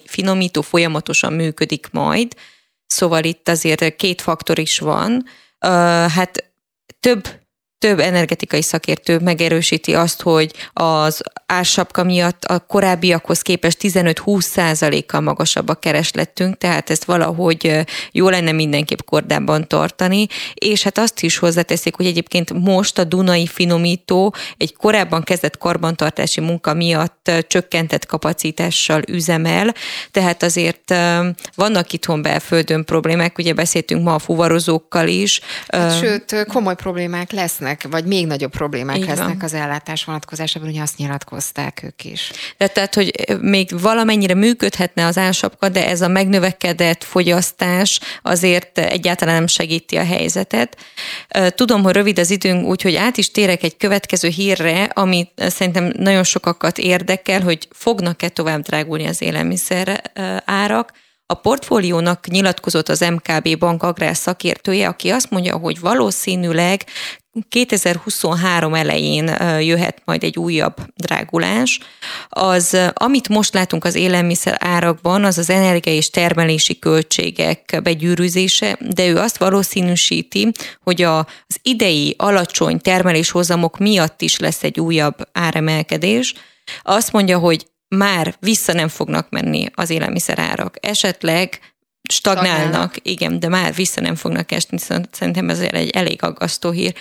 finomító folyamatosan működik majd, Szóval itt azért két faktor is van. Hát több több energetikai szakértő megerősíti azt, hogy az ársapka miatt a korábbiakhoz képest 15-20 százalékkal magasabb a kereslettünk, tehát ezt valahogy jó lenne mindenképp kordában tartani, és hát azt is hozzáteszik, hogy egyébként most a Dunai finomító egy korábban kezdett karbantartási munka miatt csökkentett kapacitással üzemel, tehát azért vannak itthon belföldön problémák, ugye beszéltünk ma a fuvarozókkal is. Hát, sőt, komoly problémák lesznek lesznek, vagy még nagyobb problémák Így lesznek van. az ellátás vonatkozásában, ugye azt nyilatkozták ők is. De tehát, hogy még valamennyire működhetne az ásapka, de ez a megnövekedett fogyasztás azért egyáltalán nem segíti a helyzetet. Tudom, hogy rövid az időnk, úgyhogy át is térek egy következő hírre, ami szerintem nagyon sokakat érdekel, hogy fognak-e tovább drágulni az élelmiszer árak. A portfóliónak nyilatkozott az MKB bank agrár szakértője, aki azt mondja, hogy valószínűleg 2023 elején jöhet majd egy újabb drágulás. Az, amit most látunk az élelmiszer árakban, az az energia és termelési költségek begyűrűzése, de ő azt valószínűsíti, hogy a, az idei alacsony termeléshozamok miatt is lesz egy újabb áremelkedés. Azt mondja, hogy már vissza nem fognak menni az élelmiszer árak. Esetleg stagnálnak, stagnálnak, igen, de már vissza nem fognak esni, szerintem ez egy elég aggasztó hír.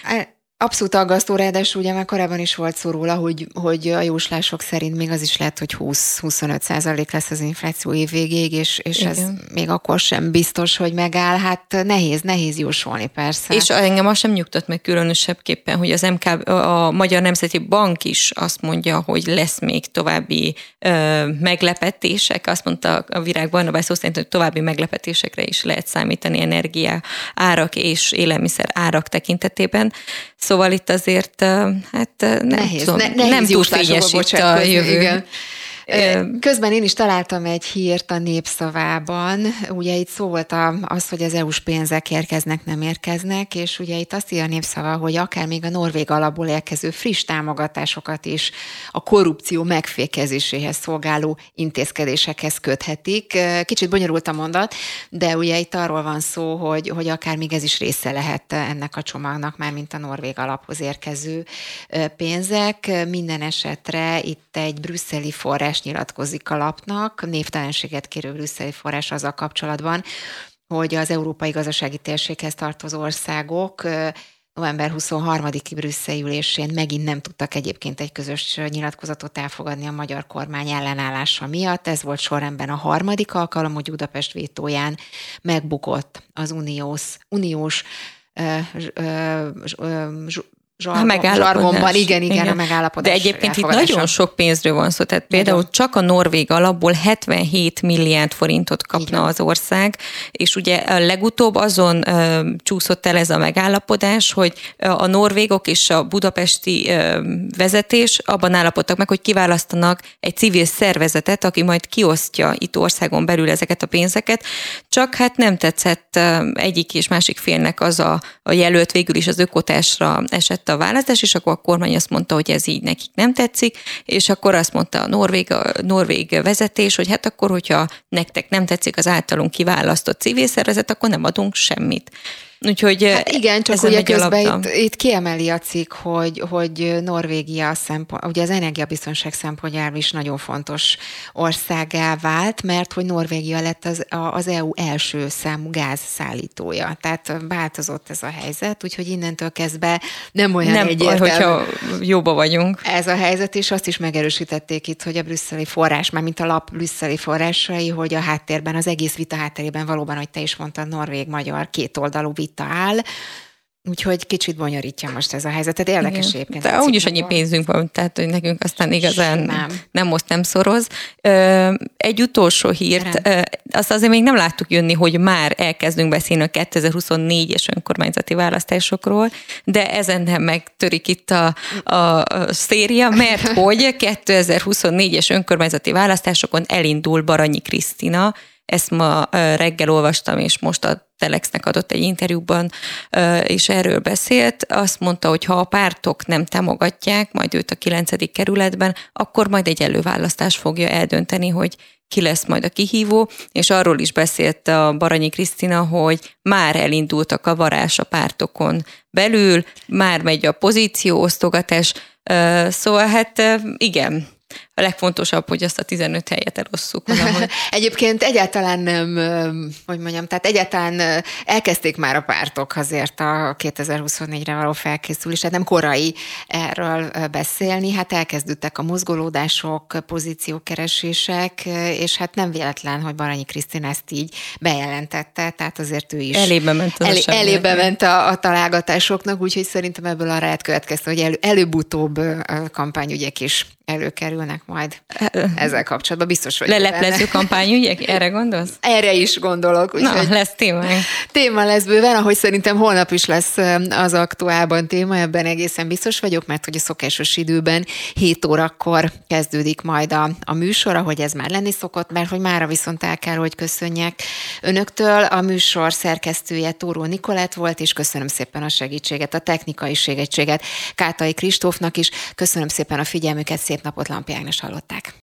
Abszolút aggasztó, ráadásul ugye már korábban is volt szó róla, hogy, hogy a jóslások szerint még az is lehet, hogy 20-25 százalék lesz az infláció év végéig, és, és ez még akkor sem biztos, hogy megáll. Hát nehéz, nehéz jósolni persze. És engem az sem nyugtat meg különösebbképpen, hogy az MK, a Magyar Nemzeti Bank is azt mondja, hogy lesz még további ö, meglepetések. Azt mondta a Virág Barnabás szó szerint, hogy további meglepetésekre is lehet számítani energia árak és élelmiszer árak tekintetében. Szóval itt azért, hát nem nehéz, tudom, ne, nehéz nem túl fényes itt a jövő. Igen. Közben én is találtam egy hírt a népszavában, ugye itt szó volt az, hogy az EU-s pénzek érkeznek, nem érkeznek, és ugye itt azt írja a népszava, hogy akár még a Norvég alapból érkező friss támogatásokat is a korrupció megfékezéséhez szolgáló intézkedésekhez köthetik. Kicsit bonyolult a mondat, de ugye itt arról van szó, hogy, hogy akár még ez is része lehet ennek a csomagnak, már mint a Norvég alaphoz érkező pénzek. Minden esetre itt egy brüsszeli forrás nyilatkozik a lapnak, névtelenséget kérő brüsszeli forrás a kapcsolatban, hogy az Európai Gazdasági Térséghez tartozó országok november 23-i brüsszeli ülésén megint nem tudtak egyébként egy közös nyilatkozatot elfogadni a magyar kormány ellenállása miatt. Ez volt sorrendben a harmadik alkalom, hogy Budapest vétóján megbukott az uniós, uniós zsargon, a megállapodás. igen, igen, igen, a megállapodás. De egyébként itt nagyon sok pénzről van szó, tehát például nagyon. csak a Norvég alapból 77 milliárd forintot kapna igen. az ország, és ugye a legutóbb azon ö, csúszott el ez a megállapodás, hogy a norvégok és a budapesti ö, vezetés abban állapodtak meg, hogy kiválasztanak egy civil szervezetet, aki majd kiosztja itt országon belül ezeket a pénzeket, csak hát nem tetszett egyik és másik félnek az a, a jelölt végül is az ökotásra esett a választás, és akkor a kormány azt mondta, hogy ez így nekik nem tetszik, és akkor azt mondta a norvég, a norvég vezetés, hogy hát akkor, hogyha nektek nem tetszik az általunk kiválasztott civil szervezet, akkor nem adunk semmit. Úgyhogy hát igen, csak ugye közben itt, itt kiemeli a cikk, hogy, hogy Norvégia szempont, ugye az energiabiztonság szempontjából is nagyon fontos országá vált, mert hogy Norvégia lett az, az EU első számú gázszállítója. Tehát változott ez a helyzet, úgyhogy innentől kezdve nem olyan nem egyértelmű. Hogyha jóba vagyunk. Ez a helyzet, és azt is megerősítették itt, hogy a brüsszeli forrás, már mint a lap brüsszeli forrásai, hogy a háttérben, az egész vita háttérében valóban, hogy te is mondtad, norvég-magyar kétoldalú vita vita áll, Úgyhogy kicsit bonyolítja most ez a helyzetet. Érdekes Igen. egyébként. De úgyis annyi pénzünk van, tehát hogy nekünk aztán igazán nem, nem most nem szoroz. Egy utolsó hírt, azt azért még nem láttuk jönni, hogy már elkezdünk beszélni a 2024-es önkormányzati választásokról, de ezen nem megtörik itt a, a, a széria, mert hogy 2024-es önkormányzati választásokon elindul Baranyi Krisztina, ezt ma reggel olvastam, és most a Telexnek adott egy interjúban, és erről beszélt. Azt mondta, hogy ha a pártok nem támogatják majd őt a 9. kerületben, akkor majd egy előválasztás fogja eldönteni, hogy ki lesz majd a kihívó, és arról is beszélt a Baranyi Krisztina, hogy már elindult a kavarás a pártokon belül, már megy a pozícióosztogatás, szóval hát igen, a legfontosabb, hogy azt a 15 helyet elosszuk. Egyébként egyáltalán nem, hogy mondjam, tehát egyáltalán elkezdték már a pártok azért a 2024-re való felkészülés, tehát nem korai erről beszélni, hát elkezdődtek a mozgolódások, pozíciókeresések, és hát nem véletlen, hogy Baranyi Krisztin ezt így bejelentette, tehát azért ő is elébe ment, az elé, elébe ment a, a találgatásoknak, úgyhogy szerintem ebből arra lehet következtetni, hogy elő, előbb-utóbb kampányügyek is előkerülnek majd ezzel kapcsolatban, biztos vagyok Leleplező kampányügyek, erre gondolsz? Erre is gondolok. Úgy, Na, lesz téma. Téma lesz bőven, ahogy szerintem holnap is lesz az aktuálban téma, ebben egészen biztos vagyok, mert hogy a szokásos időben 7 órakor kezdődik majd a, a műsor, ahogy ez már lenni szokott, mert hogy mára viszont el kell, hogy köszönjek önöktől. A műsor szerkesztője Tóró Nikolett volt, és köszönöm szépen a segítséget, a technikai segítséget Kátai Kristófnak is. Köszönöm szépen a figyelmüket, szép napot, Lampi Ágnes hallották.